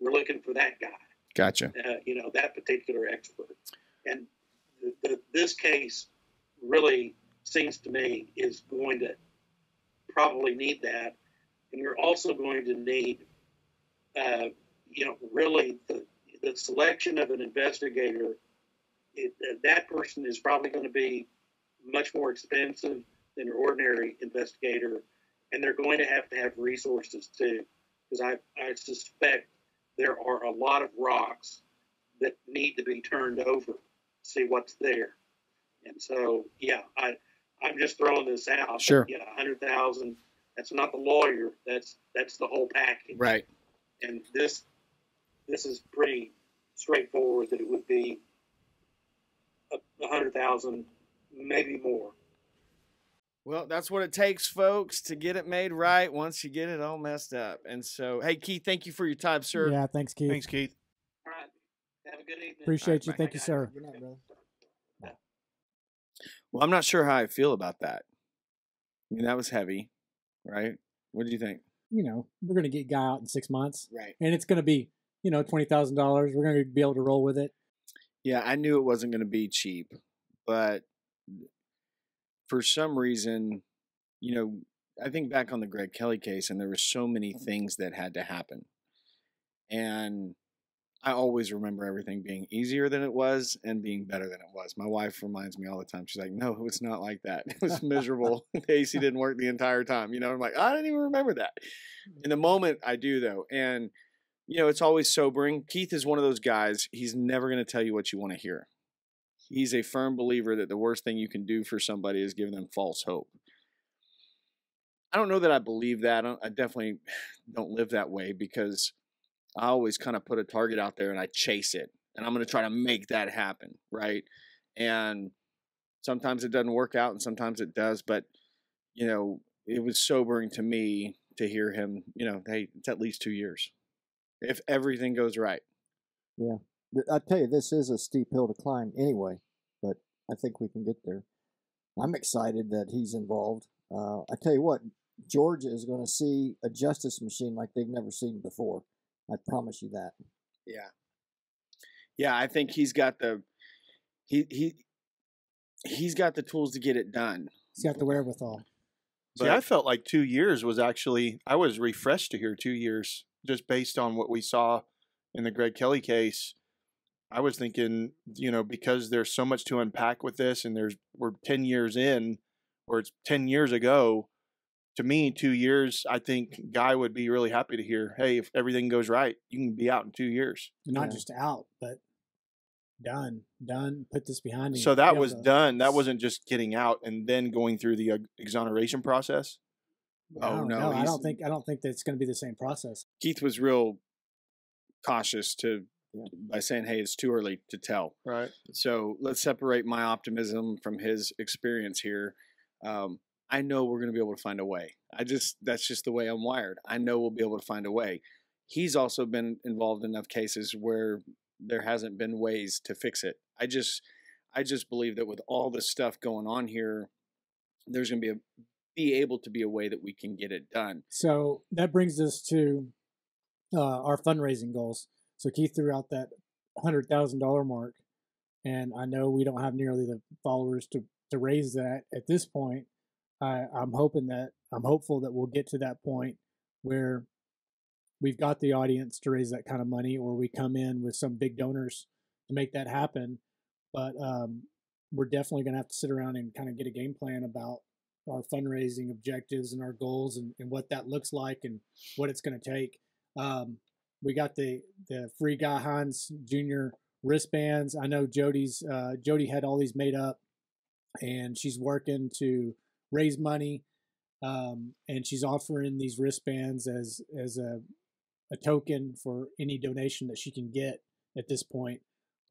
We're looking for that guy Gotcha. uh, you know, that particular expert. And the, the, this case really seems to me is going to probably need that. And you're also going to need, uh, you know, really the, the selection of an investigator. It, uh, that person is probably going to be much more expensive than your ordinary investigator. And they're going to have to have resources too. Because I, I suspect there are a lot of rocks that need to be turned over to see what's there. And so, yeah, I, I'm just throwing this out. Sure. Yeah, hundred thousand. That's not the lawyer. That's that's the whole package. Right. And this this is pretty straightforward that it would be a, a hundred thousand, maybe more. Well, that's what it takes, folks, to get it made right once you get it all messed up. And so, hey, Keith, thank you for your time, sir. Yeah, thanks, Keith. Thanks, Keith. All right. Have a good evening. Appreciate you. bye. Thank you, sir. Good night, brother. Well, I'm not sure how I feel about that. I mean, that was heavy, right? What do you think? You know, we're gonna get guy out in six months, Right. and it's gonna be, you know, twenty thousand dollars. We're gonna be able to roll with it. Yeah, I knew it wasn't going to be cheap, but for some reason, you know, I think back on the Greg Kelley case, and there were so many mm-hmm. things that had to happen. And I always remember everything being easier than it was and being better than it was. My wife reminds me all the time. She's like, "No, it's not like that. It was miserable. the AC didn't work the entire time." You know, I'm like, I didn't even remember that. Mm. In the moment, I do though, and you know, it's always sobering. Keith is one of those guys. He's never going to tell you what you want to hear. He's a firm believer that the worst thing you can do for somebody is give them false hope. I don't know that I believe that. I, definitely don't live that way because I always kind of put a target out there and I chase it. And I'm going to try to make that happen. Right. And sometimes it doesn't work out and sometimes it does. But, you know, it was sobering to me to hear him, you know, hey, it's at least two years if everything goes right. Yeah. I tell you, this is a steep hill to climb anyway, but I think we can get there. I'm excited that he's involved. Uh, I tell you what, Georgia is going to see a justice machine like they've never seen before. I promise you that. Yeah. Yeah, I think he's got the he he he's got the tools to get it done. He's got the wherewithal. See, I felt like two years was actually I was refreshed to hear two years just based on what we saw in the Greg Kelley case. I was thinking, you know, because there's so much to unpack with this, and there's we're ten years in, or it's ten years ago. To me, two years, I think Guy would be really happy to hear. Hey, if everything goes right, you can be out in two years. Not Yeah. just out, but done, done. Put this behind me. So that was done. That wasn't just getting out and then going through the uh, exoneration process. Oh, no, I don't think I don't think that it's going to be the same process. Keith was real cautious to Yeah. by saying, "Hey, it's too early to tell." Right. So let's separate my optimism from his experience here. Um, I know we're going to be able to find a way. I just that's just the way I'm wired. I know we'll be able to find a way. He's also been involved in enough cases where there hasn't been ways to fix it. I just I just believe that with all this stuff going on here, there's going to be a be able to be a way that we can get it done. So that brings us to uh, our fundraising goals. So Keith threw out that hundred thousand dollar mark, and I know we don't have nearly the followers to to raise that at this point. I, I'm hoping that I'm hopeful that we'll get to that point where we've got the audience to raise that kind of money, or we come in with some big donors to make that happen. But um, we're definitely going to have to sit around and kind of get a game plan about our fundraising objectives and our goals and, and what that looks like and what it's going to take. Um, we got the the free Guy Heinze Junior wristbands. I know Jody's uh, Jody had all these made up, and she's working to raise money, um, and she's offering these wristbands as as a a token for any donation that she can get at this point.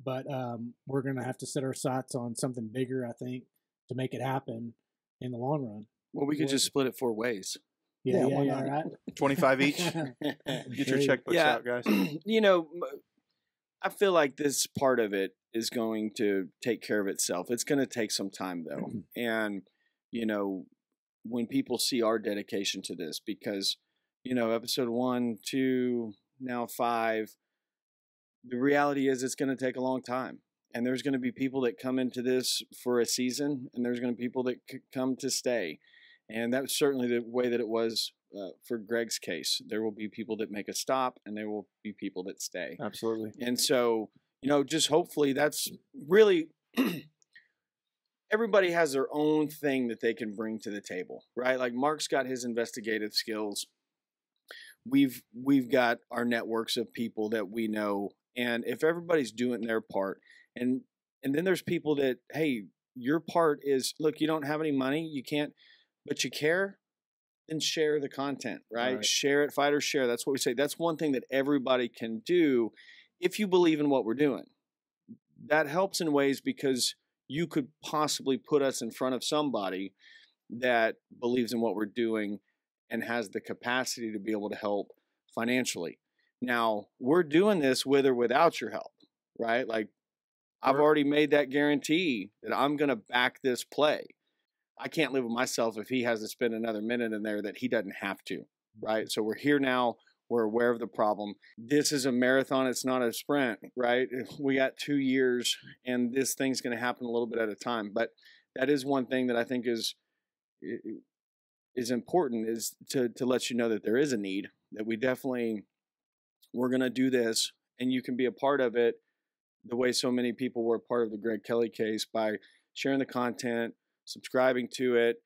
But um, we're going to have to set our sights on something bigger, I think, to make it happen in the long run. Well, we could just split it four ways. Yeah, Yeah, yeah, yeah, right. 25 each. Get your checkbooks Yeah. out, guys. you know, I feel like this part of it is going to take care of itself. It's going to take some time though. Mm-hmm. and, you know, when people see our dedication to this, because, you know, episode one, two, now five, the reality is it's going to take a long time. And there's going to be people that come into this for a season, and there's going to be people that come to stay. And that's certainly the way that it was uh, for Greg's case. There will be people that make a stop, and there will be people that stay. Absolutely. And so, you know, just hopefully that's really everybody has their own thing that they can bring to the table, right? Like Mark's got his investigative skills. We've we've got our networks of people that we know, and if everybody's doing their part, and and then there's people that hey, your part is look, you don't have any money, you can't, but you care, then share the content, right? Right. Share it, fight or share. That's what we say. That's one thing that everybody can do if you believe in what we're doing. That helps in ways because you could possibly put us in front of somebody that believes in what we're doing and has the capacity to be able to help financially. Now, we're doing this with or without your help, right? Like, I've already made that guarantee that I'm going to back this play. I can't live with myself if he has to spend another minute in there that he doesn't have to, right? So we're here now. We're aware of the problem. This is a marathon. It's not a sprint, right? We got two years, and this thing's going to happen a little bit at a time. But that is one thing that I think is is important is to to let you know that there is a need. That we definitely we're going to do this, and you can be a part of it. The way so many people were part of the Greg Kelley case by sharing the content, subscribing to it,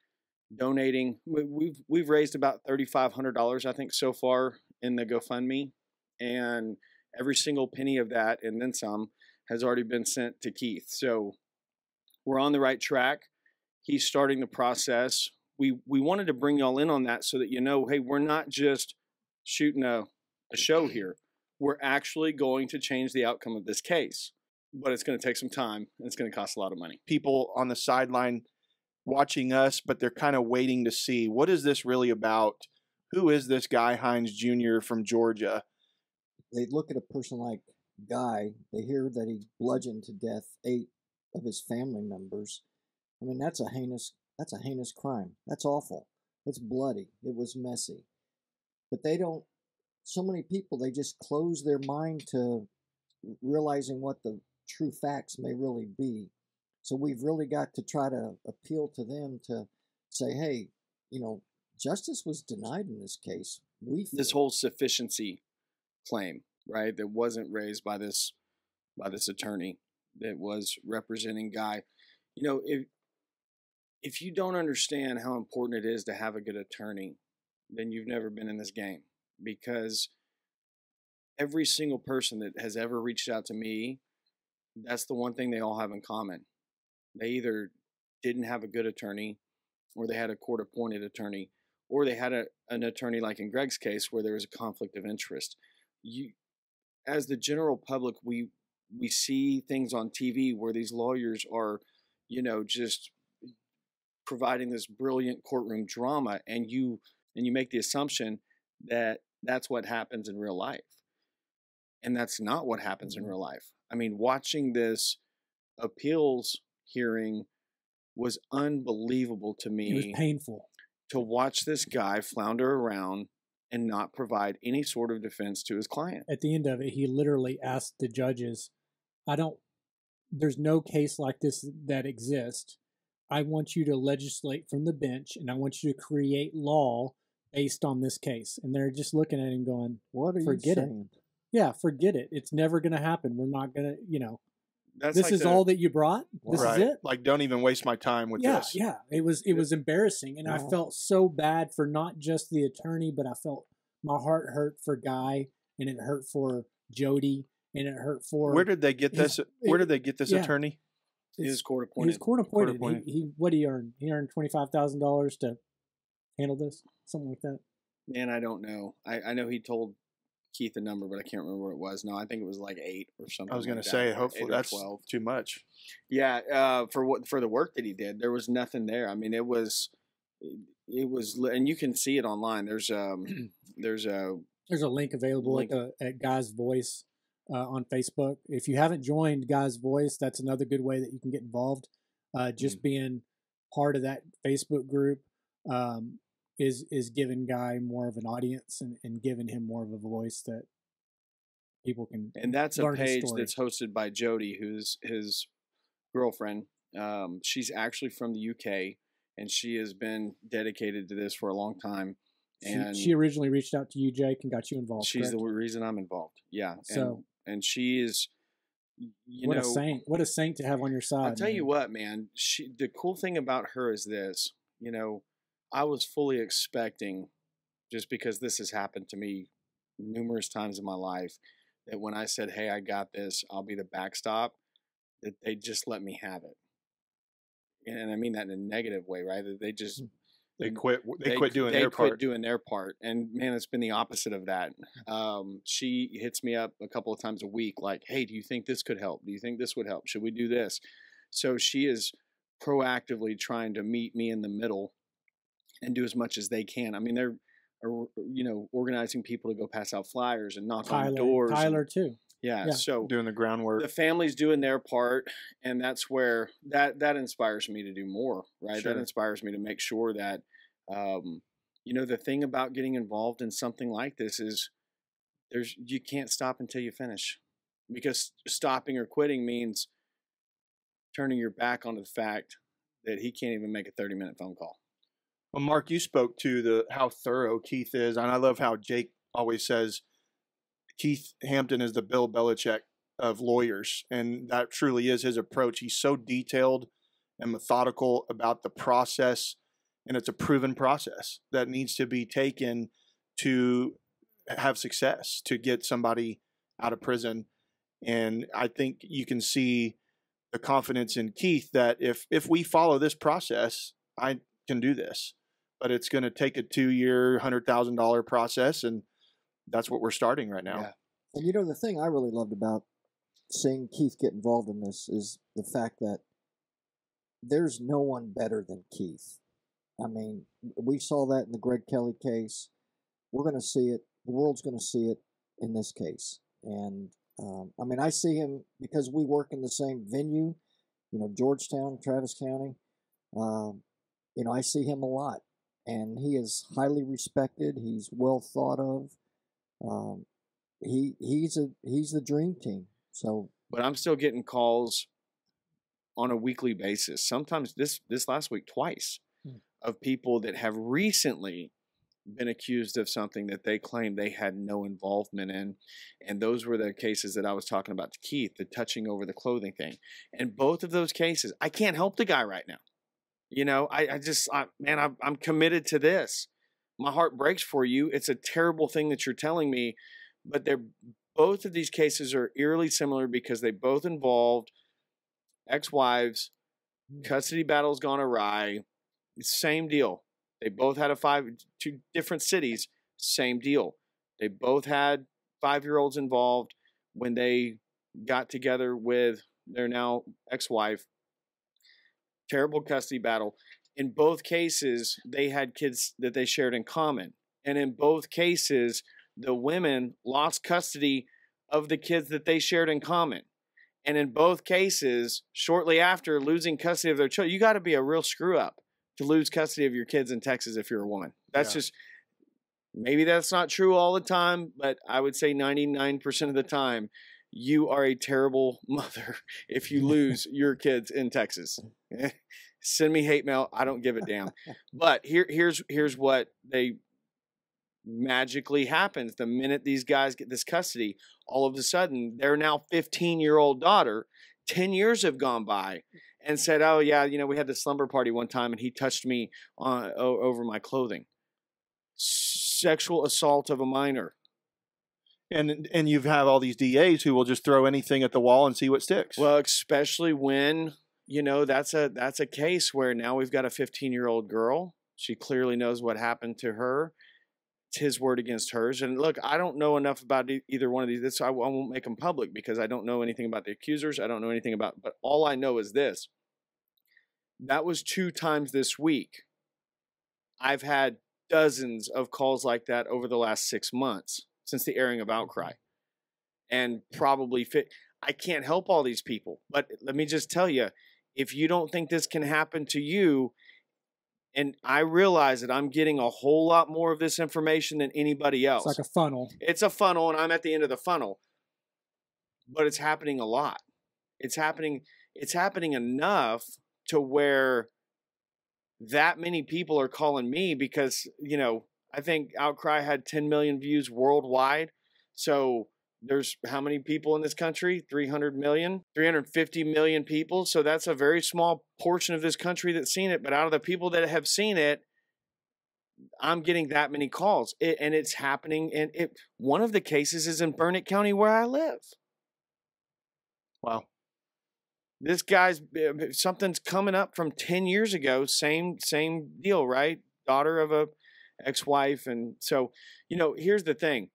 donating. We- We've we've raised about thirty five hundred dollars, I think, so far in the GoFundMe, and every single penny of that and then some has already been sent to Keith. So we're on the right track. He's starting the process. We we wanted to bring y'all in on that so that you know, hey, we're not just shooting a, a show here. We're actually going to change the outcome of this case. But it's going to take some time and it's going to cost a lot of money. People on the sideline watching us, but they're kind of waiting to see what is this really about? Who is this guy Heinze Jr. from Georgia? They look at a person like Guy, they hear that he bludgeoned to death eight of his family members. I mean, that's a heinous that's a heinous crime. That's awful. It's bloody. It was messy. But they don't so many people they just close their mind to realizing what the true facts may really be. So we've really got to try to appeal to them to say, hey, you know, justice was denied in this case. We This whole sufficiency claim, right, that wasn't raised by this by this attorney that was representing Guy. You know, if if you don't understand how important it is to have a good attorney, then you've never been in this game because every single person that has ever reached out to me, that's the one thing they all have in common. They either didn't have a good attorney or they had a court appointed attorney or they had a, an attorney like in Greg's case where there was a conflict of interest. You, as the general public, we we see things on TV where these lawyers are, you know, just providing this brilliant courtroom drama, and you and you make the assumption that that's what happens in real life, and that's not what happens in mm-hmm. real life. I mean, watching this appeals hearing was unbelievable to me It was painful. to watch this guy flounder around and not provide any sort of defense to his client. At the end of it, he literally asked the judges, I don't, there's no case like this that exists. I want you to legislate from the bench and I want you to create law based on this case. And they're just looking at him going, What are Forget you it. yeah, forget it. It's never going to happen. We're not going to, you know, That's this like is the- all that you brought. This right. is it. Like, don't even waste my time with yeah, this. yeah. It was it was embarrassing, and I uh-huh. felt so bad for not just the attorney, but I felt my heart hurt for Guy, and it hurt for Jody, and it hurt for Where did they get his- this? Where did they get this yeah. attorney? his his, court appointed. was court appointed. appointed. He, he what did he earn? He earned twenty five thousand dollars to handle this, something like that. Man, I don't know. I, I know he told Keith a number, but I can't remember what it was. No, I think it was like eight or something. I was like going to say, or hopefully that's 12. too much. Yeah, uh, for what for the work that he did, there was nothing there. I mean, it was, it was, and you can see it online. There's um, there's a There's a link available Link. at, the, at Guy's Voice uh, on Facebook. If you haven't joined Guy's Voice, that's another good way that you can get involved. Uh, just Mm. being part of that Facebook group um, is is giving Guy more of an audience and, and giving him more of a voice that people can. and that's a page that's hosted by Jody, who's his girlfriend. Um, she's actually from the UK, and she has been dedicated to this for a long time. She, And she originally reached out to you, Jake, and got you involved. she's the reason I'm involved. Yeah, and, So- and she is, you what know, a saint! What a saint to have on your side. I'll tell you what, man. She the cool thing about her is this. You know, I was fully expecting, just because this has happened to me numerous times in my life, that when I said, "Hey, I got this. I'll be the backstop," that they just let me have it. And I mean that in a negative way, right? That they just They quit. They, quit doing they their quit part. doing their part, and man, it's been the opposite of that. Um, she hits me up a couple of times a week, like, "Hey, do you think this could help? Do you think this would help? Should we do this?" So she is proactively trying to meet me in the middle and do as much as they can. I mean, they're you know organizing people to go pass out flyers and knock on Tyler, doors. and- Tyler too. yeah, yeah. So doing the groundwork. the family's doing their part and that's where that that inspires me to do more right Sure. that inspires me to make sure that um you know the thing about getting involved in something like this is there's you can't stop until you finish because stopping or quitting means turning your back on the fact that he can't even make a 30 minute phone call Well, Mark, you spoke to the how thorough Keith is, and I love how Jake always says Keith Hampton is the Bill Belichick of lawyers, and that truly is his approach. He's so detailed and methodical about the process, and it's a proven process that needs to be taken to have success to get somebody out of prison. And I think you can see the confidence in Keith that if if we follow this process, I can do this. But it's going to take a two year, hundred thousand dollar process, and that's what we're starting right now. Yeah. And you know, the thing I really loved about seeing Keith get involved in this is the fact that there's no one better than Keith. I mean, we saw that in the Greg Kelley case. We're going to see it. The world's going to see it in this case. And um, I mean, I see him because we work in the same venue, you know, Georgetown, Travis County. Um, you know, I see him a lot, and he is highly respected. He's well thought of. Um, he he's a he's the dream team. So but I'm still getting calls on a weekly basis. Sometimes this this last week twice Hmm. of people that have recently been accused of something that they claim they had no involvement in. And those were the cases that I was talking about to Keith, the touching over the clothing thing. And both of those cases, I can't help the guy right now. You know, I, I just, I, man, I'm, I'm committed to this. My heart breaks for you. It's a terrible thing that you're telling me, but they're both of these cases are eerily similar because they both involved ex-wives, Hmm. custody battles gone awry. Same deal. They both had a five, two different cities, same deal. They both had five year olds involved when they got together with their now ex wife. Terrible custody battle. In both cases, they had kids that they shared in common. And in both cases, the women lost custody of the kids that they shared in common. And in both cases, shortly after losing custody of their children, you got to be a real screw up to lose custody of your kids in Texas if you're a woman. That's Yeah. just maybe that's not true all the time, but I would say 99% of the time, you are a terrible mother if you lose your kids in Texas. Eh, send me hate mail. I don't give a damn. But here, here's here's what they magically happens the minute these guys get this custody all of a sudden their now 15 year old daughter 10 years have gone by and said oh yeah you know we had this slumber party one time and he touched me on, o- over my clothing sexual assault of a minor And and you have all these DAs who will just throw anything at the wall and see what sticks. well especially when you know that's a that's a case where now we've got a 15 year old girl. She clearly knows what happened to her. It's his word against hers. And look i don't know enough about either one of these. I won't make them public because i don't know anything about the accusers. I don't know anything about but all i know is this. That was two times this week. I've had dozens of calls like that over the last six months since the airing of outcry and probably fit i can't help all these people but let me just tell you if you don't think this can happen to you and i realize that i'm getting a whole lot more of this information than anybody else It's like a funnel. it's a funnel and i'm at the end of the funnel. But it's happening a lot. It's happening it's happening enough to where that many people are calling me because you know i think outcry had 10 million views worldwide. So there's how many people in this country? 300 million? 350 million people? So that's a very small portion of this country that's seen it but out of the people that have seen it i'm getting that many calls. It, and it's happening and it one of the cases is in Burnet county where i live. Wow. this guy's something's coming up from 10 years ago same same deal right? Daughter of a ex-wife and so you know here's the thing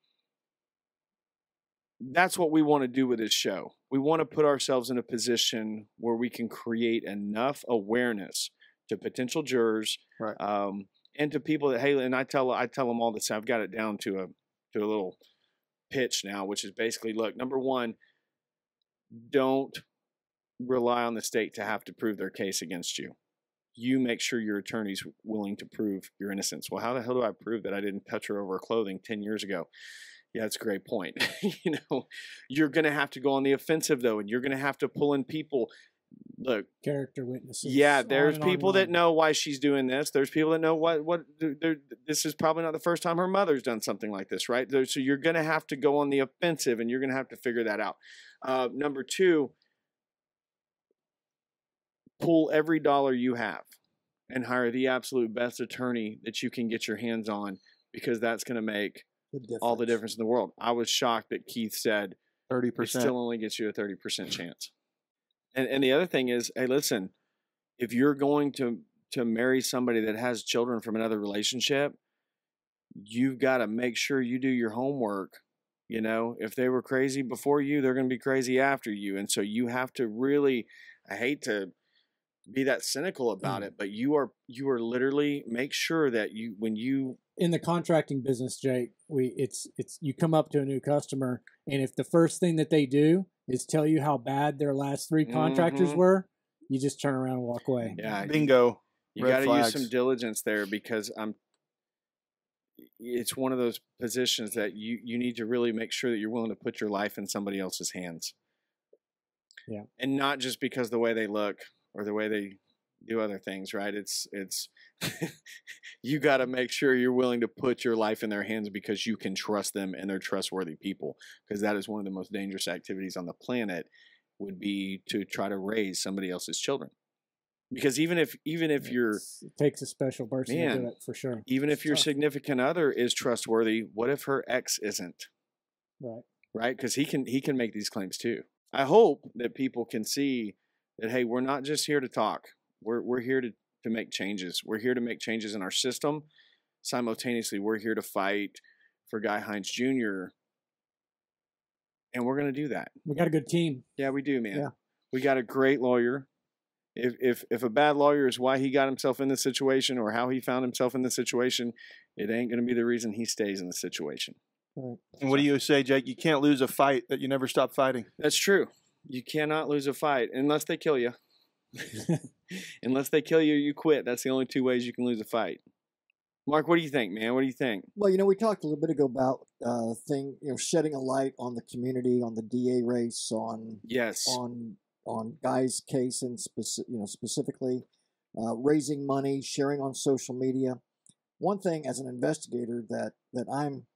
that's what we want to do with this show we want to put ourselves in a position where we can create enough awareness to potential jurors Right. um, and to people that hey and i tell i tell them all this i've got it down to a to a little pitch now which is basically look number one don't rely on the state to have to prove their case against you. You make sure your attorney's willing to prove your innocence. Well, how the hell do I prove that I didn't touch her over her clothing 10 years ago? Yeah, that's a great point. you know, you're going to have to go on the offensive though, and you're going to have to pull in people. Look, Character witnesses. yeah, there's people that know why she's doing this. There's people that know what what this is probably not the first time her mother's done something like this, right? So you're going to have to go on the offensive, and you're going to have to figure that out. Uh, number two, pull every dollar you have and hire the absolute best attorney that you can get your hands on because that's going to make The all the difference in the world. I was shocked that Keith said Thirty it percent. still only gets you a 30% chance. And and the other thing is, hey, listen, if you're going to to marry somebody that has children from another relationship, you've got to make sure you do your homework. You know, if they were crazy before you, they're going to be crazy after you. And so you have to really I hate to be that cynical about it, but you are you are literally make sure that you when you in the contracting business, Jake, we it's it's you come up to a new customer, and if the first thing that they do is tell you how bad their last three contractors Mhm. were, you just turn around and walk away. yeah, Bingo. You Red got to use some diligence there because I'm. It's one of those positions that you you need to really make sure that you're willing to put your life in somebody else's hands. Yeah. And not just because the way they look or the way they do other things, right? It's it's you got to make sure you're willing to put your life in their hands because you can trust them and they're trustworthy people because that is one of the most dangerous activities on the planet would be to try to raise somebody else's children. Because even if even if you're it takes a special person to do it for sure. even if It's your tough. significant other is trustworthy, what if her ex isn't? Right. Right? Because he can he can make these claims too. I hope that people can see that hey, we're not just here to talk. We're we're here to to make changes. We're here to make changes in our system. Simultaneously, we're here to fight for Guy Heinze Jr. And we're going to do that. We got a good team. Yeah, we do, man. Yeah. We got a great lawyer. If if if a bad lawyer is why he got himself in this situation or how he found himself in this situation, it ain't going to be the reason he stays in the situation. Right. And what do you say, Jake? You can't lose a fight that you never stop fighting. That's true. You cannot lose a fight unless they kill you. unless they kill you, you quit. That's the only two ways you can lose a fight. Mark, what do you think, man? What do you think? Well, you know, we talked a little bit ago about uh, thing, you know, shedding a light on the community, on the DA race, on Yes. on on Guy's case and speci- you know specifically uh, raising money, sharing on social media. One thing as an investigator that that I'm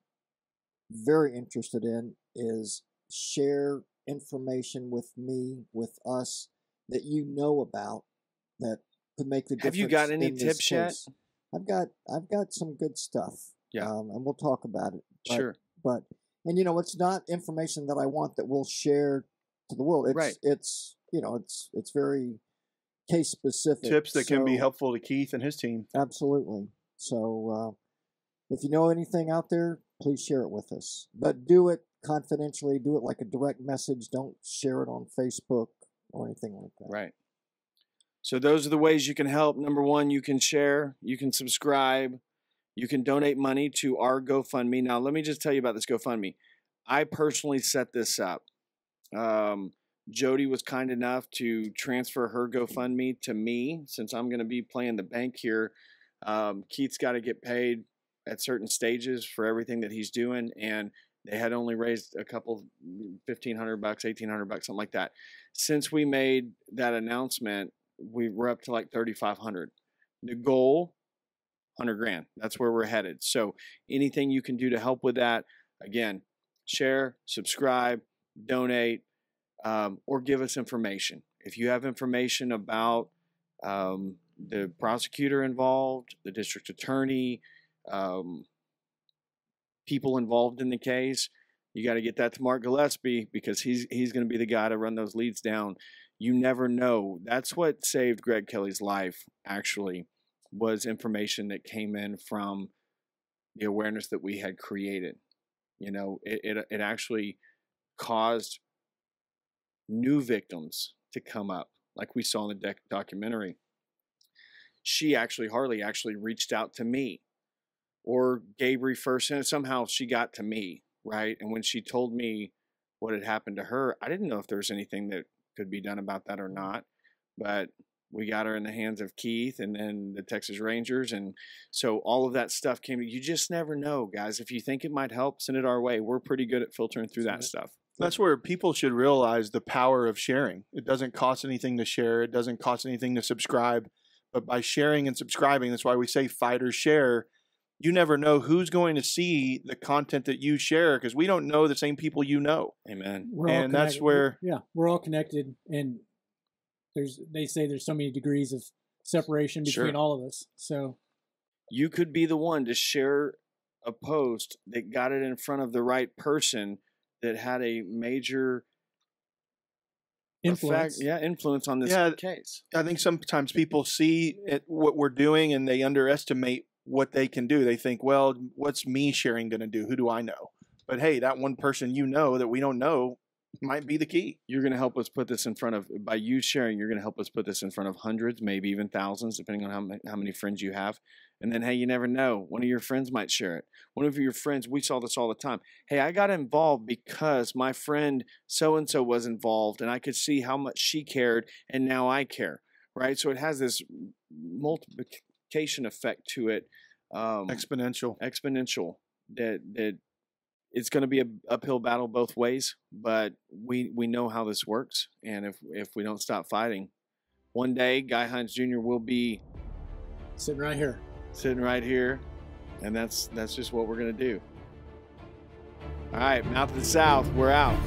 very interested in is share information with me, with us that you know about that could make the difference. Have you got any tips yet? I've got I've got some good stuff. Yeah. um, and we'll talk about it. But, Sure. but and you know it's not information that I want that we'll share to the world. It's Right. it's you know it's it's very case specific. Tips that can be helpful to Keith and his team. Absolutely. So uh, if you know anything out there, please share it with us. But do it confidentially. Do it like a direct message. Don't share it on Facebook or anything like that. Right. So those are the ways you can help. Number one, you can share, you can subscribe, you can donate money to our GoFundMe. Now, let me just tell you about this GoFundMe. I personally set this up. Um, Jody was kind enough to transfer her GoFundMe to me since I'm going to be playing the bank here. Um, Keith's got to get paid at certain stages for everything that he's doing, and they had only raised a couple, fifteen hundred bucks, eighteen hundred bucks, something like that. Since we made that announcement, we were up to like thirty five hundred. The goal, hundred grand. That's where we're headed. So anything you can do to help with that, again, share, subscribe, donate, um, or give us information. If you have information about um, the prosecutor involved, the district attorney, um, people involved in the case, you got to get that to Mark Gillespie because he's he's going to be the guy to run those leads down. You never know. That's what saved Greg Kelley's life. Actually, was information that came in from the awareness that we had created. You know, it it, it actually caused new victims to come up, like we saw in the documentary. She actually, Harley actually reached out to me, or Gabriel first, and somehow she got to me, right? And when she told me what had happened to her, I didn't know if there was anything that could be done about that or not. But we got her in the hands of Keith and then the Texas Rangers. And so all of that stuff came. You just never know, guys. If you think it might help, send it our way. We're pretty good at filtering through that stuff. That's where people should realize the power of sharing. It doesn't cost anything to share. It doesn't cost anything to subscribe. But by sharing and subscribing, that's why we say fighters share. You never know who's going to see the content that you share because we don't know the same people you know. Amen. We're And that's where- yeah, we're all connected, and there's they say there's so many degrees of separation between Sure. all of us. So You could be the one to share a post that got it in front of the right person that had a major influence. effect, yeah, influence on this Yeah. case. I think sometimes people see it, what we're doing and they underestimate what they can do. They think, well, what's me sharing going to do? Who do I know? But hey, that one person you know that we don't know might be the key. You're going to help us put this in front of by you sharing. You're going to help us put this in front of hundreds, maybe even thousands, depending on how many, how many friends you have. And then, hey, you never know. One of your friends might share it. One of your friends, we saw this all the time. Hey, I got involved because my friend so and so was involved, and I could see how much she cared, and now I care. Right. So it has this multiplication effect to it. Um, Exponential. exponential that that it's going to be a uphill battle both ways but we we know how this works and if if we don't stop fighting one day Guy Heinze Jr will be sitting right here. sitting right here and that's that's just what we're going to do all right mouth of the south we're out